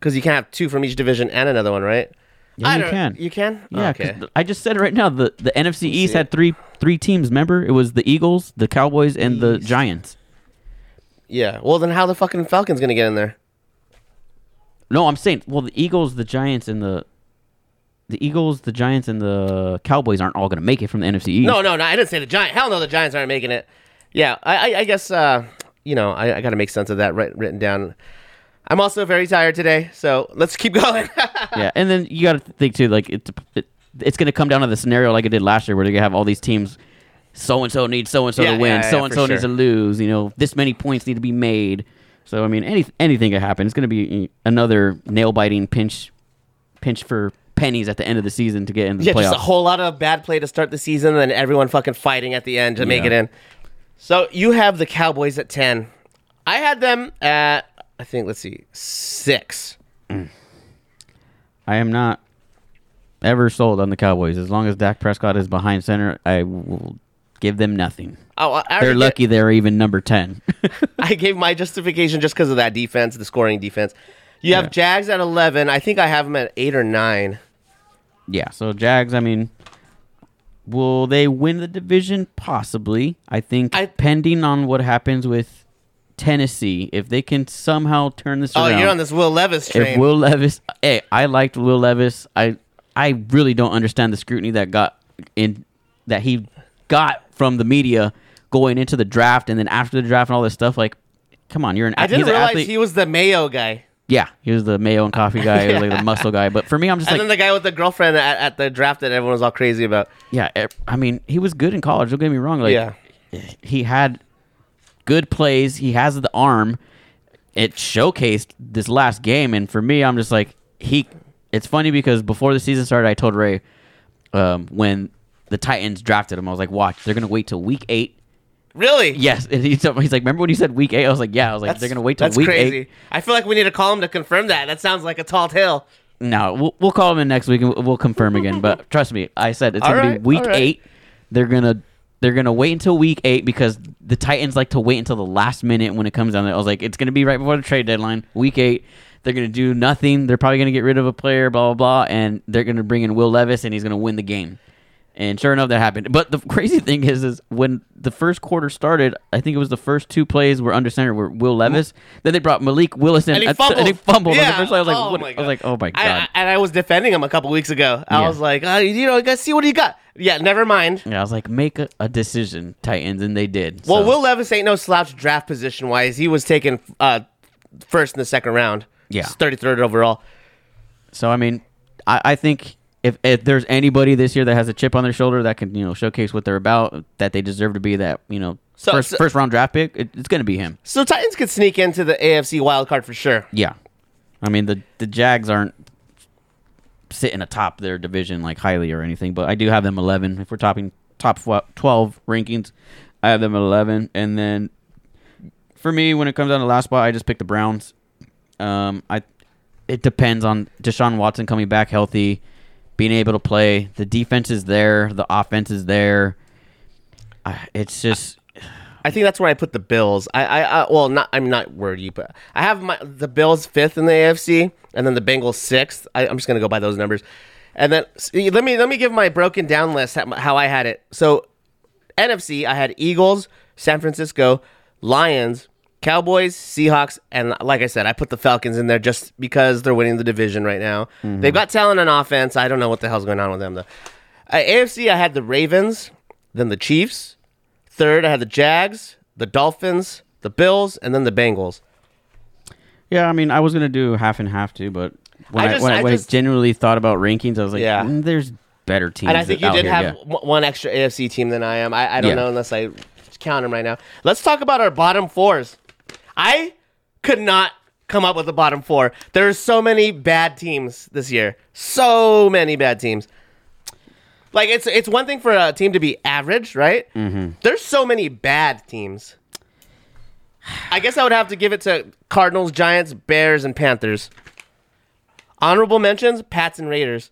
Because you can't have two from each division and another one, right? Yeah, I you don't- can. You can? Yeah, 'cause Okay. th- I just said it right now. The the NFC East had three three teams. Remember, it was the Eagles, the Cowboys, and the Giants. Yeah. Well, then how the fucking Falcons gonna get in there? No, I'm saying, well, the Eagles, the Giants, and the the Eagles, the Giants, and the Cowboys aren't all going to make it from the NFC East. No, no, no. I didn't say the Giants. Hell no, the Giants aren't making it. Yeah, I, I, I guess uh, you know I, I got to make sense of that writ- written down. I'm also very tired today, so let's keep going. yeah, and then you got to think too, like it's it, it's going to come down to the scenario like it did last year, where they have all these teams. So and so needs so and so to win. yeah, yeah, So and so needs to lose. You know, this many points need to be made. So I mean, any anything could happen. It's going to be another nail biting pinch, pinch for pennies at the end of the season to get in the yeah, playoffs. just a whole lot of bad play to start the season, and then everyone fucking fighting at the end to make it in. So you have the Cowboys at ten. I had them at I think let's see six. I am not ever sold on the Cowboys. As long as Dak Prescott is behind center, I will give them nothing. Oh, I They're lucky they're even number 10. I gave my justification just because of that defense, the scoring defense. You have Yeah. Jags at eleven. I think I have them at eight or nine. yeah, so Jags, I mean, will they win the division? Possibly. I think, I- pending on what happens with Tennessee, if they can somehow turn this Oh, around. Oh, you're on this Will Levis train. if Will Levis, hey, I liked Will Levis. I I really don't understand the scrutiny that got in that he got from the media going into the draft and then after the draft and all this stuff. Like, come on, you're an I didn't realize athlete. he was the Mayo guy. yeah, he was the mayo and coffee guy, was like the muscle guy. But for me, I'm just And like, then the guy with the girlfriend at, at the draft that everyone was all crazy about. yeah, I mean, he was good in college. Don't get me wrong. Like, Yeah. he had good plays. He has the arm. It showcased this last game, and for me, I'm just like he. It's funny because before the season started, I told Ray um, when the Titans drafted him, I was like, "Watch, they're gonna wait till week eight. Really? Yes, and he's, he's like, "Remember when you said week eight? I was like, "Yeah." I was like, That's, "They're gonna wait till that's week crazy. eight. I feel like we need to call him to confirm that. That sounds like a tall tale. No, we'll, we'll call him in next week and we'll- confirm again. But trust me, I said it's All gonna right, be week right. eight. They're gonna they're gonna wait until week eight because the Titans like to wait until the last minute when it comes down. it. I was like, it's gonna be right before the trade deadline, week eight. They're gonna do nothing. They're probably gonna get rid of a player, blah blah blah, and they're gonna bring in Will Levis and he's gonna win the game. And sure enough, that happened. But the crazy thing is, is when the first quarter started, I think it was the first two plays were under center were Will Levis. Then they brought Malik Willis in, And he fumbled. and he fumbled. on Yeah. the first play. I was like, Oh what? my I was God. like, oh my god. I, I- and I was defending him a couple weeks ago. I Yeah. was like, uh, you know, guys, see what he got. Yeah, never mind. Yeah, I was like, make a, a decision, Titans, and they did. Well, Will Levis ain't no slouch draft position wise. He was taken uh, first in the second round. Yeah. thirty third overall. so I mean, I, I think if if there's anybody this year that has a chip on their shoulder that can you know showcase what they're about, that they deserve to be that you know So- first so- first round draft pick, it, it's gonna be him. So Titans could sneak into the AFC wild card for sure. Yeah, I mean the the Jags aren't sitting atop their division like highly or anything, but I do have them 11. If we're topping top 12 rankings, I have them at 11, and then for me, when it comes down to last spot, I just pick the Browns. Um, I it depends on Deshaun Watson coming back healthy, being able to play. The defense is there, the offense is there. It's just I think that's where I put the Bills. I, I, I well, not I'm not worried you, but I have my the Bills fifth in the AFC, and then the Bengals sixth. I, I'm just gonna go by those numbers, and then let me let me give my broken down list how I had it. So NFC, I had Eagles, San Francisco, Lions, Cowboys, Seahawks, and like I said, I put the Falcons in there just because they're winning the division right now. They've got talent on offense. I don't know what the hell's going on with them though. Uh, AFC, I had the Ravens, then the Chiefs. Third, I had the Jags, the Dolphins, the Bills, and then the Bengals. Yeah, I mean, I was gonna do half and half too, but when I I, just- when, I, I when I just- genuinely thought about rankings, I was like, Yeah. "Mm, there's better teams. And I think you did here, have yeah. one extra AFC team than I am. I, I don't Yeah. know unless I count them right now. Let's talk about our bottom fours. I could not come up with the bottom four. There's so many bad teams this year. So many bad teams. Like it's it's one thing for a team to be average, right? Mm-hmm. There's so many bad teams. I guess I would have to give it to Cardinals, Giants, Bears, and Panthers. Honorable mentions: Pats and Raiders.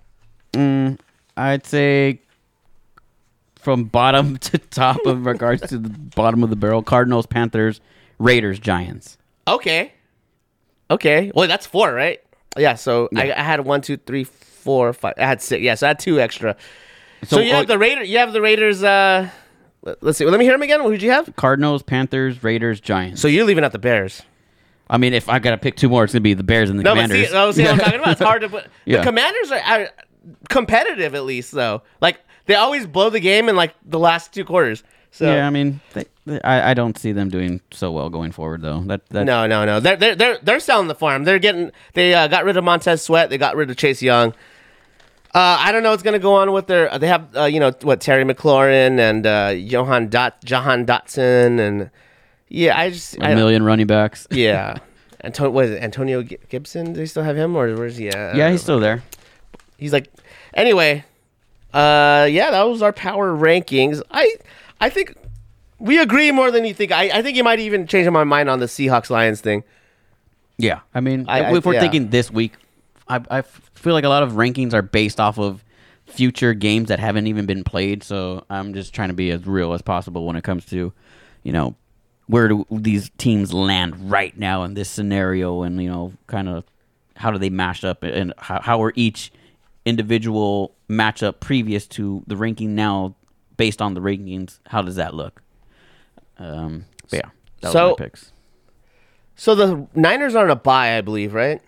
I'd say from bottom to top of regards to the bottom of the barrel: Cardinals, Panthers, Raiders, Giants. Okay. Okay. Well, that's four, right? Yeah, so I, I had one, two, three, four, five. I had six. Yeah, so I had two extra. So, So, you uh, have the Raiders. You have the Raiders. Uh, let- let's see. Let me hear them again. Who'd you have? Cardinals, Panthers, Raiders, Giants. So you're leaving out the Bears. I mean, if I got to pick two more, it's gonna be the Bears and the No, but Commanders. see, oh, see what I'm talking about. It's hard to put. Yeah. The Commanders are, are competitive at least, though. Like they always blow the game in like the last two quarters. So yeah, I mean, they, they- I, I don't see them doing so well going forward though. That that no, no, no. They're they're they're they're selling the farm. They're getting. They uh, got rid of Montez Sweat. They got rid of Chase Young. Uh, I don't know what's gonna go on with their. They have uh, you know what Terry McLaurin and uh, Jahan Dot Jahan Dotson and yeah, I just a I, million running backs. yeah. Antonio, was it? Antonio Gibson? Do they still have him, or where's he at? Yeah, he's still there. he's like anyway uh yeah that was our power rankings i i think we agree more than you think i, I think you might even change my mind on the seahawks lions thing Yeah, I mean, I- if we're yeah. thinking this week, I, I feel like a lot of rankings are based off of future games that haven't even been played. So I'm just trying to be as real as possible when it comes to, you know, where do these teams land right now in this scenario, and you know, kind of how do they mash up, and how, how are each individual matchup previous to the ranking now based on the rankings? How does that look? Um, but yeah, that So- was my picks. so the niners are on a bye i believe right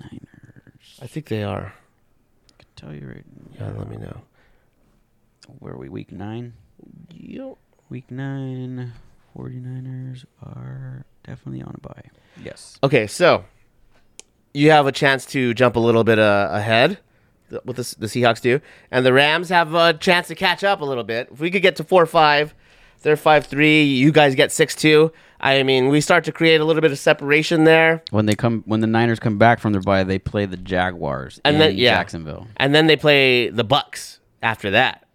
niners i think they are Can Tell you right. yeah let me know Where are we? Week nine. Yo. Week nine. 49ers are definitely on a bye. Yes. okay so you have a chance to jump a little bit uh, ahead what the, the seahawks do and the rams have a chance to catch up a little bit if we could get to 4-5 they're 5-3 you guys get 6-2 i mean we start to create a little bit of separation there When they come, when the Niners come back from their bye, they play the Jaguars And in then- yeah. Jacksonville. and then they play the bucks after that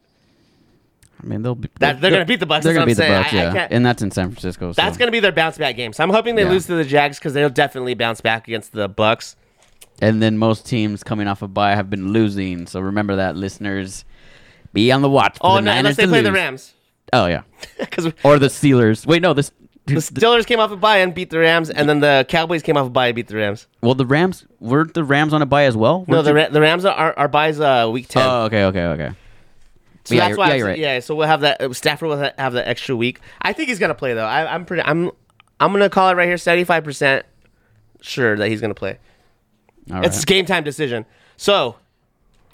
I mean, they'll be. That- they're gonna beat the Bucks. They're gonna what beat I'm the saying. Bucks, I- I yeah, can't- and that's in San Francisco. So. that's going to be their bounce back game so i'm hoping they Yeah. lose to the jags because they'll definitely bounce back against the bucks And then most teams coming off a bye have been losing. So remember that, listeners. Be on the watch. For oh the no unless they play the rams Oh yeah, or the Steelers. Wait, no, this. the steelers came off a bye and beat the rams and then the cowboys came off a bye and beat the rams Well, the Rams weren't the Rams on a bye as well. no Weren't the, Ra- the rams are, are buys uh week 10 Oh, okay, okay, okay. So yeah, that's why yeah, I'm right. Yeah, so we'll have that. uh, Stafford will have that extra week. I think he's gonna play though. I, I'm pretty. I'm. I'm gonna call it right here. Seventy five percent sure that he's gonna play. All It's right. a game time decision. So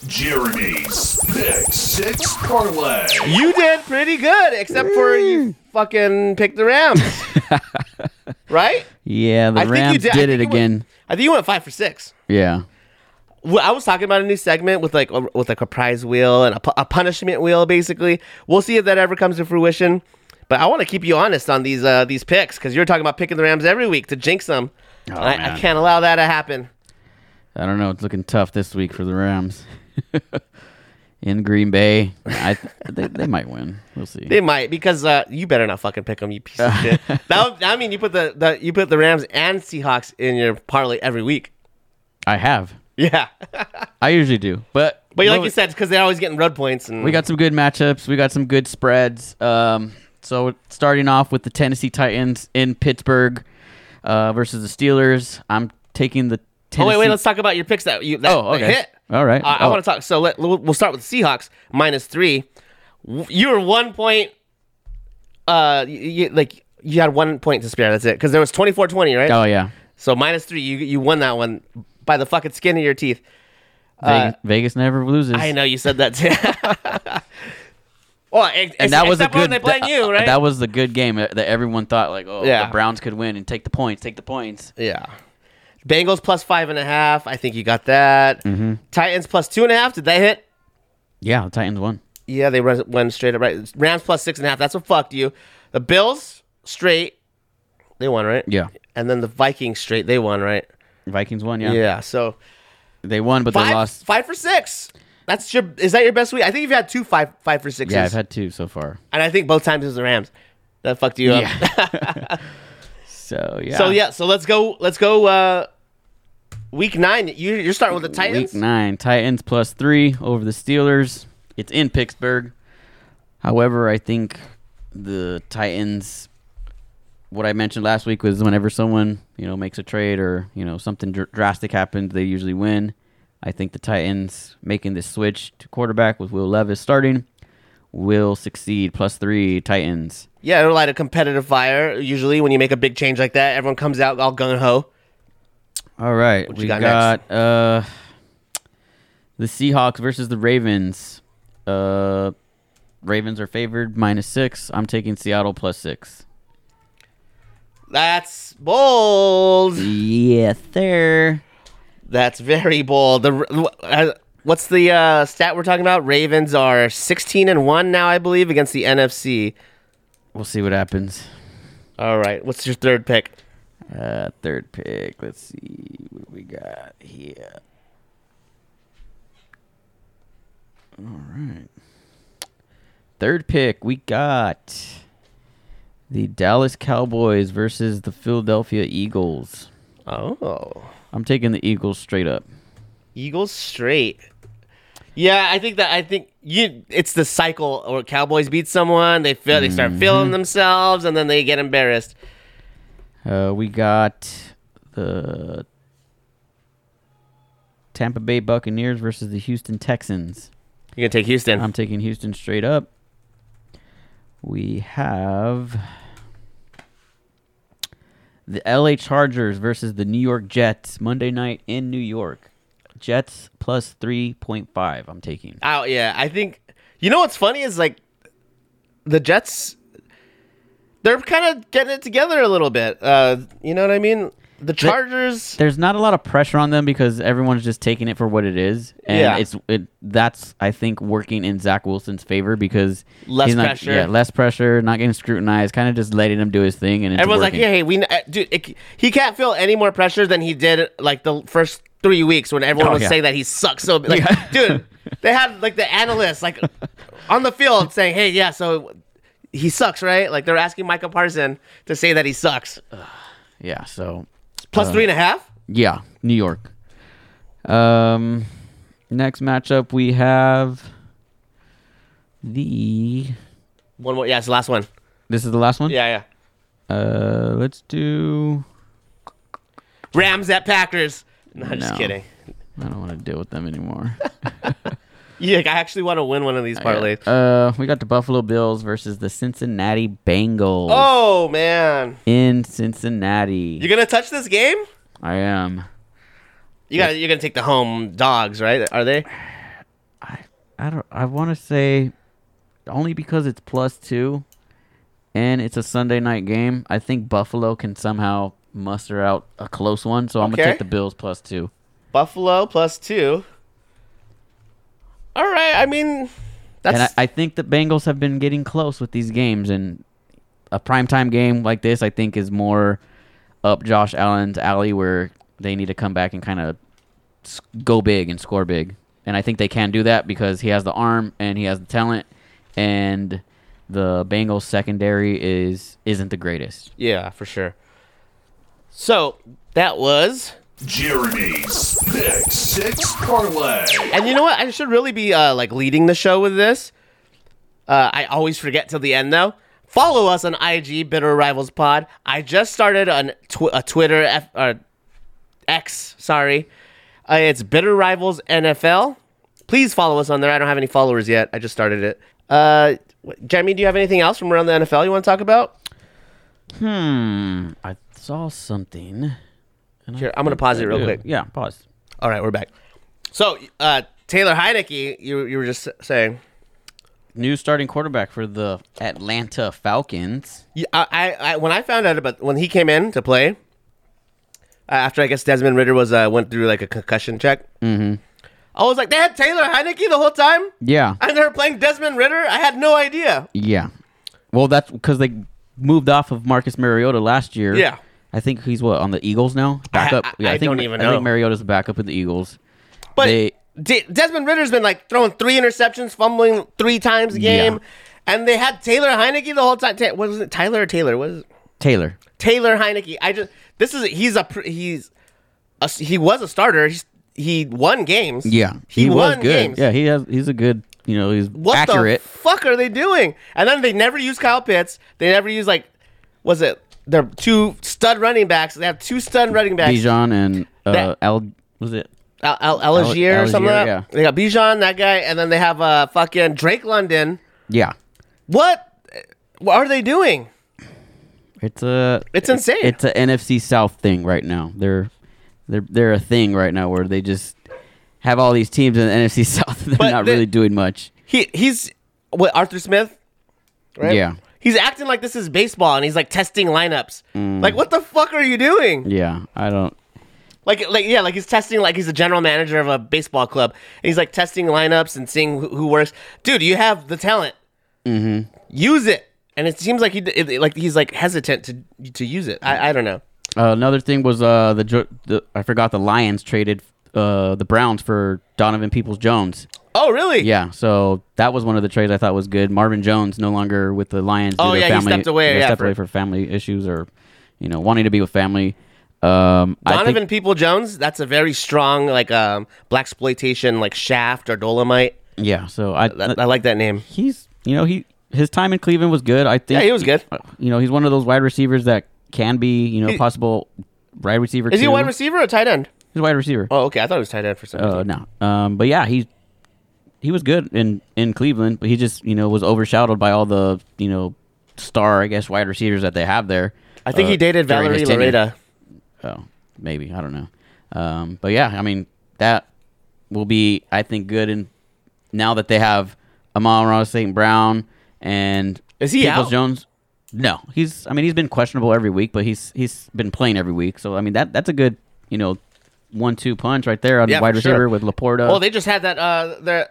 Jeremy's Pick Six Parlay. you did pretty good, except for you fucking picked the Rams, right? Yeah, the I think you Rams did- did, it you went- again. I think you went five for six. Yeah. Well, I was talking about a new segment with like a, with like a prize wheel and a, a punishment wheel. Basically, we'll see if that ever comes to fruition. But I want to keep you honest on these uh, these picks because you're talking about picking the Rams every week to jinx them. Oh, I, I can't allow that to happen. I don't know. It's looking tough this week for the Rams. In Green Bay, I they, they might win. We'll see. They might because uh, you better not fucking pick them, you piece of shit. That would- I mean, you put the, the you put the Rams and Seahawks in your parlay every week. I have. Yeah, I usually do, but but like you said, because they're always getting road points. And we got some good matchups. We got some good spreads. Um, so starting off with the Tennessee Titans in Pittsburgh uh, versus the Steelers. I'm taking the Oh wait, wait. Let's talk about your picks that you that, Oh, okay. hit. All right. I, I Oh. want to talk. So let, we'll we'll start with the Seahawks minus three. You were one point. Uh, you, you, like you had one point to spare. That's it. Because there was 24-20, right? Oh yeah. So minus three. You you won that one by the fucking skin of your teeth. Vegas, Vegas never loses. Uh, I know you said that too. well, ex- and that was a good. they playing you, right? That was the good game that that everyone thought like, oh, Yeah. the Browns could win and take the points, take the points. yeah. Bengals plus five and a half. I think you got that. Mm-hmm. Titans plus two and a half. Did they hit? Yeah, the Titans won. Yeah, they run, went straight up right. Rams plus six and a half. That's what fucked you. The Bills straight. They won, right? Yeah, And then the Vikings straight. They won, right? Vikings won. Yeah. Yeah, so they won, but they lost. five for six. That's your. Is that your best week? I think you've had two five five for sixes. Yeah, I've had two so far. and I think both times it was the Rams. That fucked you up. So yeah. So yeah, so let's go. Let's go. Uh, week nine. You, you're starting with the Titans. Week nine, Titans plus three over the Steelers. It's in Pittsburgh. However, I think the Titans what I mentioned last week was whenever someone you know makes a trade or you know something dr- drastic happens, they usually win. I think the Titans making this switch to quarterback with Will Levis starting will succeed. Plus three Titans. Yeah, it'll light a competitive fire. Usually, when you make a big change like that, everyone comes out all gung ho. All right, What we you got got, uh the Seahawks versus the Ravens. Uh, Ravens are favored minus six. I'm taking Seattle plus six. That's bold. Yeah, there. That's very bold. The uh, what's the uh, stat we're talking about? Ravens are 16 and one now, I believe, against the NFC. We'll see what happens. All right, what's your third pick? Uh, third pick. Let's see what we got here. All right. Third pick, we got the Dallas Cowboys versus the Philadelphia Eagles. Oh, I'm taking the Eagles straight up. Eagles straight. Yeah, I think that I think you. It's the cycle. Or Cowboys beat someone, they feel they start feeling themselves, and then they get embarrassed. Uh, we got the Tampa Bay Buccaneers versus the Houston Texans. You're gonna take Houston. I'm taking Houston straight up. We have the LA Chargers versus the New York Jets Monday night in New York. Jets plus 3.5. I'm taking. Oh yeah, I think you know what's funny is like the Jets. They're kind of getting it together a little bit. Uh, you know what I mean? The Chargers. There's not a lot of pressure on them because everyone's just taking it for what it is, and Yeah. it's it. That's I think working in Zach Wilson's favor because Less not- pressure. Yeah, less pressure, not getting scrutinized, kind of just letting him do his thing, and it's Everyone's working. like, yeah, hey, we, uh, dude, it, he can't feel any more pressure than he did like the first three weeks when everyone Oh, was yeah. saying that he sucks. So, like, Yeah. dude, they had like the analysts like on the field saying, hey, yeah, so he sucks, right? Like they're asking Micah Parson to say that he sucks. yeah. So Plus three and a half. Yeah, New York. Um, next matchup we have the. One more. Yeah, it's the last one. This is the last one. Yeah, yeah. Uh, let's do. Rams at Packers. No, I'm just kidding. I don't want to deal with them anymore. Yeah, I actually want to win one of these parlays. uh, we got the Buffalo Bills versus the Cincinnati Bengals Oh man, in Cincinnati. you're gonna touch this game? I am. You got. You're gonna take the home dogs, right? Are they? I I don't. I want to say only because it's plus two, and it's a Sunday night game. I think Buffalo can somehow muster out a close one. So I'm gonna Okay. take the Bills plus two. Buffalo plus two. All right. I mean, that's and I, I think the Bengals have been getting close with these games, and a primetime game like this, I think, is more up Josh Allen's alley where they need to come back and kind of go big and score big. And I think they can do that because he has the arm and he has the talent, and the Bengals secondary is isn't the greatest. yeah, for sure. So that was, Jeremy's Pick Six Parlay. and you know what? I should really be uh, like leading the show with this. Uh, I always forget till the end though. Follow us on IG, Bitter Rivals Pod. I just started on tw- a Twitter F- uh, X. Sorry, uh, it's Bitter Rivals NFL. Please follow us on there. I don't have any followers yet. I just started it. Uh, Jeremy, do you have anything else from around the NFL you want to talk about? Hmm. I saw something. and I Here, I'm gonna think pause I it real do. quick. Yeah, pause. All right, we're back. So, uh, Taylor Heinicke, you you were just saying. New starting quarterback for the Atlanta Falcons. Yeah, I, I, I when I found out about when he came in to play, uh, after I guess Desmond Ridder was uh, went through like a concussion check. Mm-hmm. I was like, they had Taylor Heinicke the whole time, Yeah. and they were playing Desmond Ridder. I had no idea. Yeah. Well, that's because they moved off of Marcus Mariota last year. Yeah. I think he's what on the Eagles now. Backup. I- yeah, I, I think don't even know. I think Mariota's the backup in the Eagles. But They- De- Desmond Ridder's been like throwing three interceptions, fumbling three times a game, Yeah. and they had Taylor Heinicke the whole time. Ta- what was it, Tyler or Taylor? What is it? Taylor. Taylor Heinicke. I just this is he's a he's a, he was a starter. He's, he won games. Yeah, he, was won good. games. Yeah, he has. He's a good. You know, he's What accurate. the fuck are they doing? And then they never use Kyle Pitts. They never use like, was it their two stud running backs. They have two stud running backs. Bijan and uh, That- Al was it? Al- Al- Allgeier or something. Allgeier, like that. They got Bijan, that guy, and then they have uh fucking Drake London. Yeah, What? What are they doing? it's a It's insane. It's a NFC South thing right now. They're they're they're a thing right now where they just have all these teams in the NFC South. They're But not the- really doing much. He he's what Arthur Smith, right? Yeah. He's acting like this is baseball, and he's like testing lineups. Mm. Like, what the fuck are you doing? Yeah, I don't. Like, like yeah, like he's testing like he's a general manager of a baseball club, and he's like testing lineups and seeing who, who works. Dude, you have the talent. Mm-hmm. Use it. And it seems like he it, like he's like hesitant to to use it. I, I don't know. Uh, another thing was uh the, the I forgot the Lions traded uh the Browns for Donovan Peoples Jones. Oh really? Yeah, so that was one of the trades I thought was good. Marvin Jones no longer with the Lions. Oh, yeah, he family, stepped away, yeah, yeah, stepped for- away for family issues or you know wanting to be with family. Um, I Donovan think, People Jones. That's a very strong like um blaxploitation like Shaft or Dolemite. yeah, so I That, I like that name. he's you know he his time in Cleveland was good. I think Yeah, he was good. You know, he's one of those wide receivers that can be you know He- possible wide receiver. Is he a wide receiver or a tight end? He's a wide receiver. Oh, okay. I thought it was tight end for some reason. Uh, no. Um, but yeah, he he was good in in Cleveland, but he just you know was overshadowed by all the you know star I guess wide receivers that they have there. I think uh, he dated Valerie. Loretta. Oh, maybe I don't know. Um, but yeah, I mean that will be I think good. And now that they have Amon-Ra St. Brown and Is he Peoples out? Jones. No, he's. I mean, he's been questionable every week, but he's he's been playing every week. So I mean, that that's a good you know one-two punch right there on Yeah, the wide for sure. receiver with LaPorta, Oh, they just had that. Uh, the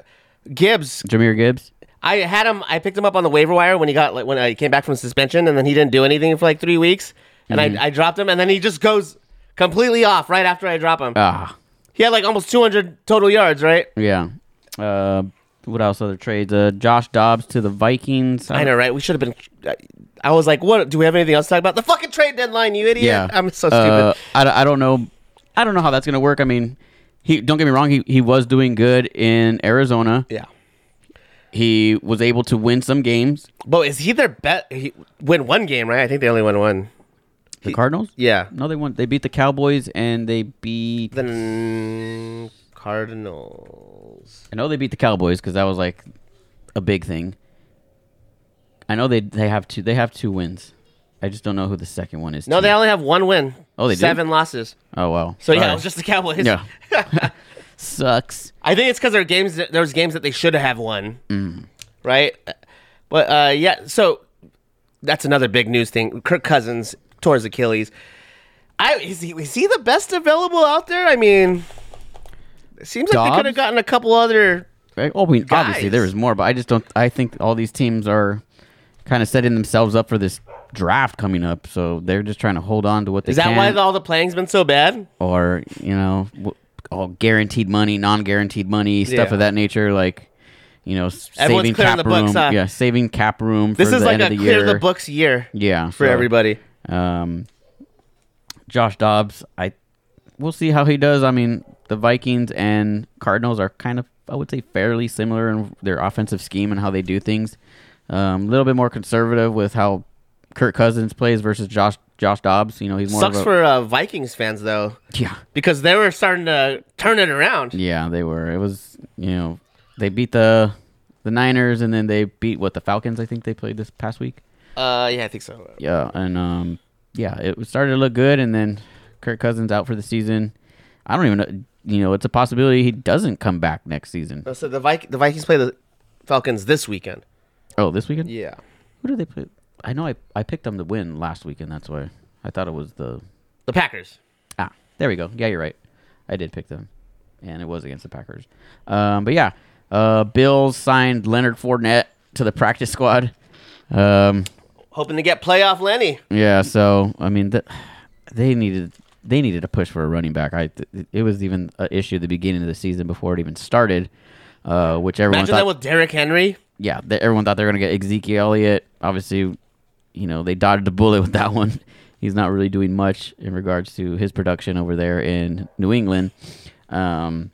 Gibbs. Jahmyr Gibbs. I had him. I picked him up on the waiver wire when he got like when I came back from suspension, and then he didn't do anything for like three weeks, and Mm-hmm. I, I dropped him, and then he just goes completely off right after I drop him. Ah, he had like almost 200 total yards, right? yeah. Uh, what else? Other trades? Uh, Josh Dobbs to the Vikings. I know, right? We should have been. I was like, what? Do we have anything else to talk about? The fucking trade deadline, you idiot! Yeah, I'm so stupid. Uh, I, I don't know. I don't know how that's gonna work. I mean, he don't get me wrong. He he was doing good in Arizona. yeah, He was able to win some games. but is he their bet? He win one game, right? I think they only won one. The Cardinals. Yeah. No, they won. They beat the Cowboys and they beat. the Cardinals. I know they beat the Cowboys because that was like a big thing. I know they they have two. They have two wins. I just don't know who the second one is. No, they only have one win. Oh, they do? seven losses. Oh wow. So yeah, All it was just the Cowboys. yeah. Sucks. I think it's because there are games. That, there was games that they should have won, Mm. right? But uh, yeah, so that's another big news thing. Kirk Cousins tore his Achilles. I is he, is he the best available out there? I mean, it seems like they could have gotten a couple other. Right? Oh, I mean, obviously there is more, but I just don't. I think all these teams are kind of setting themselves up for this draft coming up, so they're just trying to hold on to what they Is that can, why all the playing's been so bad? or you know, all guaranteed money, non-guaranteed money, stuff Yeah. of that nature, like. You know, Everyone's saving cap the books, room. huh? Yeah, saving cap room This for is the like a the clear year. the books year Yeah, for so, everybody. Um, Josh Dobbs, I we'll see how he does. I mean, the Vikings and Cardinals are kind of, I would say, fairly similar in their offensive scheme and how they do things. Um, a little bit more conservative with how Kirk Cousins plays versus Josh Josh Dobbs. You know, he's more Sucks of a, for uh, Vikings fans though, yeah, because they were starting to turn it around. yeah. They were. It was you know they beat the the Niners and then they beat what the Falcons. I think they played this past week. Uh, yeah, I think so. Yeah, and um, yeah, it started to look good, and then Kirk Cousins out for the season. I don't even know. You know, it's a possibility he doesn't come back next season. So the Vik- the Vikings play the Falcons this weekend. Oh, this weekend? Yeah. Who did they play? I know I I picked them to win last weekend. That's why I thought it was the The Packers. ah. There we go. Yeah, you're right. I did pick them, and it was against the Packers. Um, but yeah, uh, Bills signed Leonard Fournette to the practice squad. Um, Hoping to get playoff Lenny. Yeah, so I mean, th- they needed they needed a push for a running back. I th- it was even an issue at the beginning of the season before it even started, uh, which everyone Imagine thought. that with Derrick Henry. Yeah, th- everyone thought they were gonna get Ezekiel Elliott. Obviously, you know they dodged a bullet with that one. He's not really doing much in regards to his production over there in New England. Um,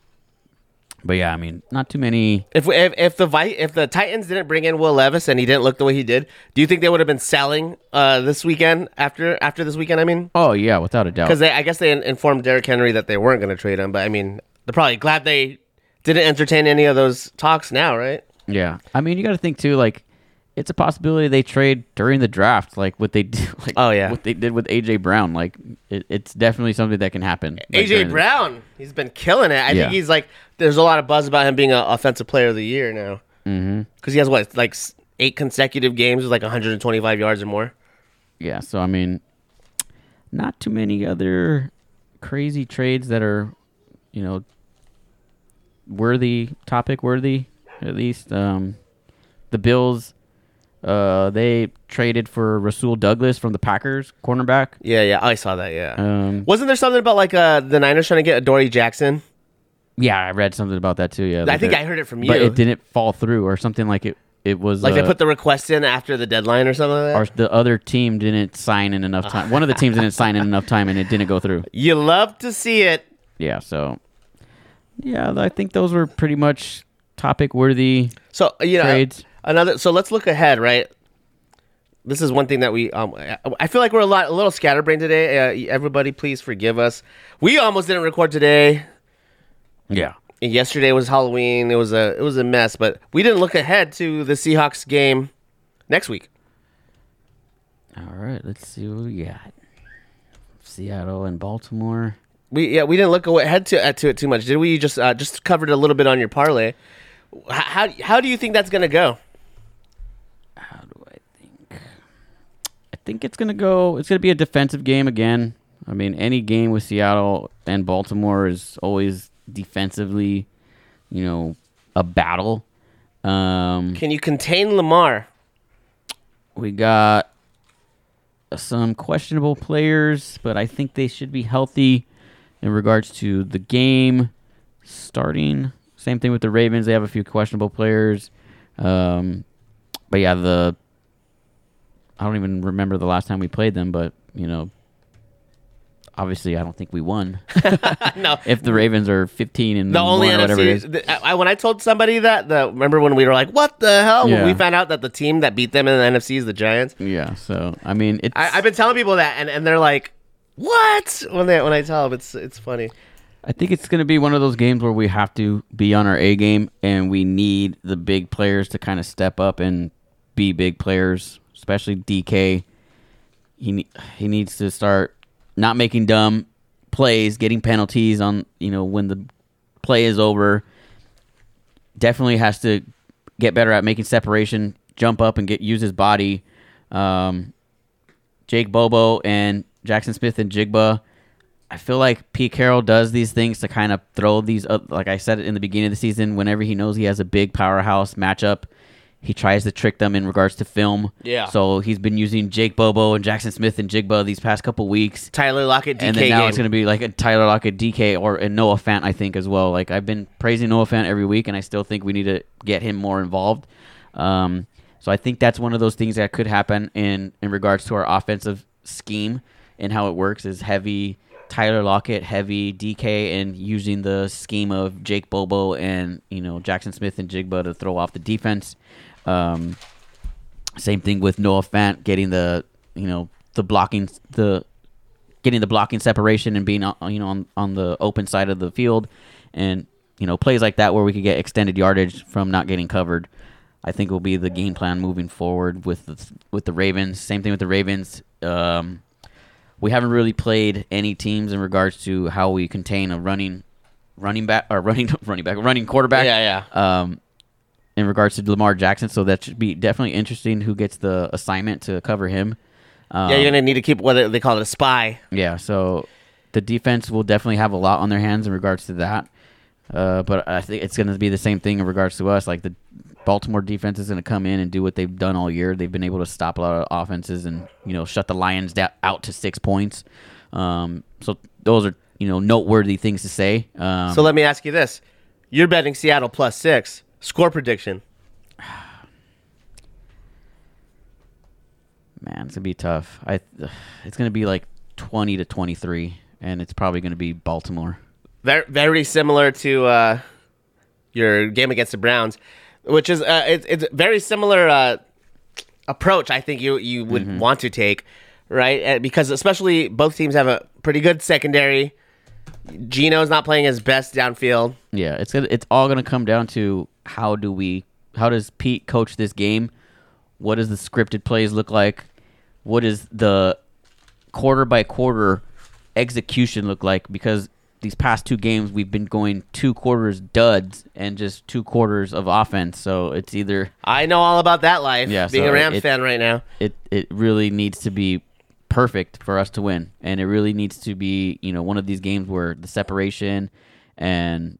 But yeah, I mean, not too many. If, we, if if the Vi- if the Titans didn't bring in Will Levis and he didn't look the way he did, do you think they would have been selling uh, this weekend after after this weekend? I mean, Oh yeah, without a doubt. because I guess they informed Derrick Henry that they weren't going to trade him, but I mean, they're probably glad they didn't entertain any of those talks now, right? Yeah, I mean, you got to think too. Like, it's a possibility they trade during the draft, like what they did. Like, Oh, yeah. what they did with AJ Brown. Like, it, it's definitely something that can happen. like, AJ during the- Brown, he's been killing it. I Yeah. think he's like, there's a lot of buzz about him being an offensive player of the year now. Mm-hmm. Because he has what, like eight consecutive games with like 125 yards or more. Yeah, so I mean, not too many other crazy trades that are, you know, worthy topic worthy at least. Um, the Bills, uh, they traded for Rasul Douglas from the Packers, cornerback. Yeah, yeah, I saw that. Yeah. Um, Wasn't there something about like uh, the Niners trying to get Dory Jackson? yeah, I read something about that too. Yeah, I think I heard it from you, but it didn't fall through or something like it. It was Like they uh, put the request in after the deadline or something like that. or the other team didn't sign in enough time. One of the teams didn't sign in enough time, and it didn't go through. you love to see it. Yeah, so yeah, I think those were pretty much topic worthy. So you know Trades. another. So let's look ahead, right? This is one thing that we. Um, I- I feel like we're a lot, a little scatterbrained today. Uh, everybody, please forgive us. We almost didn't record today. Yeah. Yesterday was Halloween. It was a, it was a mess. But we didn't look ahead to the Seahawks game next week. All right, let's see what we got. Seattle and Baltimore. We yeah, we didn't look ahead to uh, to it too much, did we? You just uh, just covered a little bit on your parlay. How how do you think that's gonna go? How do I think? I think it's gonna go. It's gonna be a defensive game again. I mean, any game with Seattle and Baltimore is always defensively, you know, a battle. Um, Can you contain Lamar? We got some questionable players, but I think they should be healthy in regards to the game starting. Same thing with the Ravens; they have a few questionable players. Um, but yeah, the I don't even remember the last time we played them, but you know, obviously, I don't think we won. no, if the Ravens are fifteen and the only one or whatever it is. NFC. the- I, when I told somebody that, the remember when we were like, "What the hell?" When we found out that the team that beat them in the NFC is the Giants. Yeah, so I mean, it's I, I've been telling people that, and, and they're like, "What?" When they when I tell them, it's it's funny. I think it's going to be one of those games where we have to be on our A game and we need the big players to kind of step up and be big players, especially DK. He he needs to start not making dumb plays, getting penalties on, you know, when the play is over. Definitely has to get better at making separation, jump up and get use his body. Um, Jake Bobo and Jaxon Smith-Njigba. I feel like Pete Carroll does these things to kind of throw these up. Like I said in the beginning of the season, whenever he knows he has a big powerhouse matchup, he tries to trick them in regards to film. Yeah. So he's been using Jake Bobo and Jaxon Smith-Njigba these past couple weeks. Tyler Lockett, DK and then now game. it's going to be like a Tyler Lockett, DK, or a Noah Fant, I think, as well. Like I've been praising Noah Fant every week, and I still think we need to get him more involved. Um, so I think that's one of those things that could happen in in regards to our offensive scheme and how it works is heavy Tyler Lockett, heavy DK, and using the scheme of Jake Bobo and you know Jaxon Smith-Njigba to throw off the defense. Um, same thing with Noah Fant getting the you know the blocking the getting the blocking separation and being uh, you know on, on the open side of the field and you know plays like that where we could get extended yardage from not getting covered. I think will be the game plan moving forward with the, with the Ravens. Same thing with the Ravens. Um, we haven't really played any teams in regards to how we contain a running running back or running running back running quarterback. Yeah, Um, in regards to Lamar Jackson, so that should be definitely interesting. Who gets the assignment to cover him? Um, yeah, you're gonna need to keep what they call it a spy. yeah, so the defense will definitely have a lot on their hands in regards to that. Uh, but I think it's going to be the same thing in regards to us. Like the Baltimore defense is going to come in and do what they've done all year. They've been able to stop a lot of offenses and you know shut the Lions da- out to six points. Um, so those are you know noteworthy things to say. Um, So let me ask you this: You're betting Seattle plus six. Score prediction. man, it's gonna be tough. I it's gonna be like twenty to twenty three, and it's probably gonna be Baltimore. Very very similar to uh, your game against the Browns, which is uh, it's it's very similar uh, approach. I think you you would want to take, right? Because especially both teams have a pretty good secondary. Gino's not playing his best downfield. Yeah, it's gonna, it's all gonna come down to how do we how does Pete coach this game? What does the scripted plays look like? What is the quarter by quarter execution look like? Because these past two games we've been going two quarters duds and just two quarters of offense. So it's either I know all about that life. Yeah, being so a Rams it- fan right now. it it really needs to be perfect for us to win, and it really needs to be you know one of these games where the separation and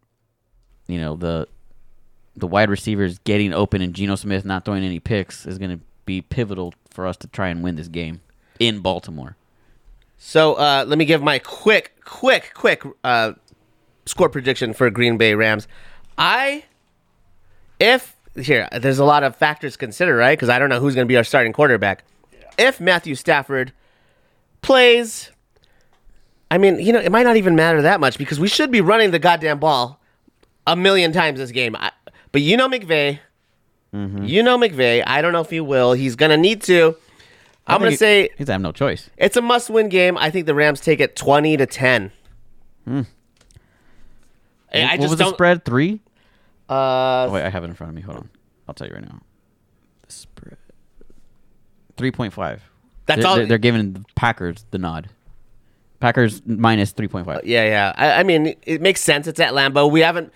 you know the the wide receivers getting open and Geno Smith not throwing any picks is going to be pivotal for us to try and win this game in Baltimore. So uh, let me give my quick, quick, quick uh, score prediction for Green Bay Rams. I, if here, there's a lot of factors to consider, right? Because I don't know who's going to be our starting quarterback. If Matthew Stafford plays, I mean, you know, it might not even matter that much because we should be running the goddamn ball a million times this game. I, but you know McVay. You know McVay. I don't know if he will. He's going to need to. I'm going to say he's have no choice. it's a must-win game. I think the Rams take it twenty to ten. I- I what just was the don't. spread? Three? Uh, Oh, wait, I have it in front of me. Hold on, I'll tell you right now. The spread three point five. That's they're, all- They're, they're giving the Packers the nod. Packers minus three point five. yeah, yeah. I, I mean, it makes sense. It's at Lambeau. We haven't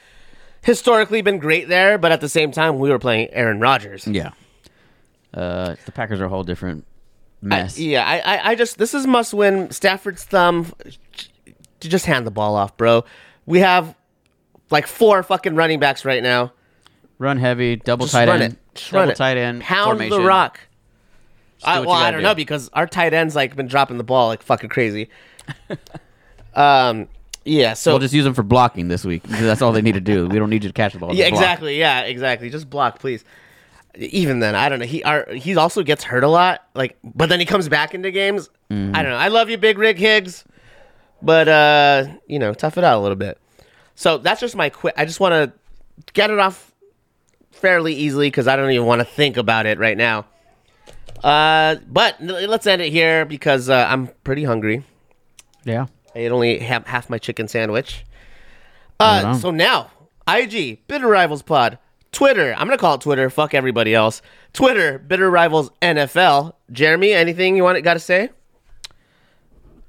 historically been great there, but at the same time, we were playing Aaron Rodgers. Yeah. Uh, the Packers are a whole different I- mess. yeah, I, I, I just this is must-win. Stafford's thumb. To just hand the ball off, bro. We have like four fucking running backs right now. Run heavy, double Just tight run end, it. Just double run it. tight end, Pound formation. the rock. I, well, I don't do. know because our tight ends like been dropping the ball like fucking crazy. um, yeah. So We'll just use them for blocking this week. because That's all they need to do. We don't need you to catch the ball. yeah, exactly. Yeah, exactly. Just block, please. Even then, I don't know. He our, he also gets hurt a lot. Like, but then he comes back into games. Mm-hmm. I don't know. I love you, Big Rick Higgs, but uh, you know, tough it out a little bit. So that's just my quick. I just want to get it off fairly easily because I don't even want to think about it right now. Uh, but let's end it here because uh, I'm pretty hungry. Yeah. I ate only half, half my chicken sandwich. Uh, so now, IG, Bitter Rivals Pod, Twitter. I'm gonna call it Twitter. Fuck everybody else. Twitter, Bitter Rivals NFL. Jeremy, anything you want got to say?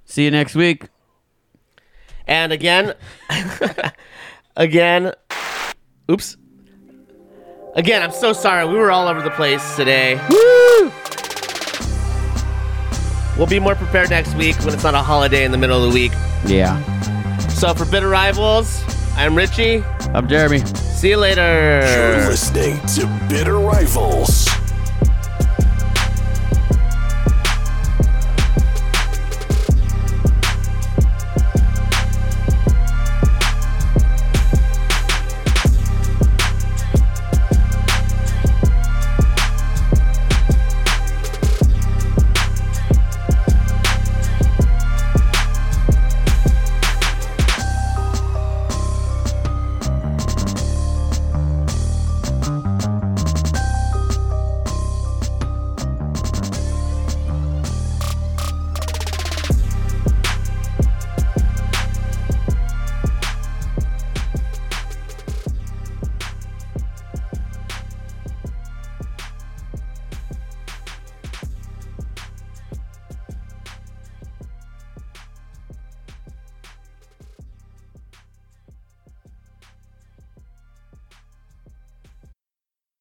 See you next week. And again, again, oops. Again, I'm so sorry. We were all over the place today. Woo! We'll be more prepared next week when it's not a holiday in the middle of the week. Yeah. So for Bitter Rivals, I'm Richie. I'm Jeremy. See you later. You're listening to Bitter Rivals.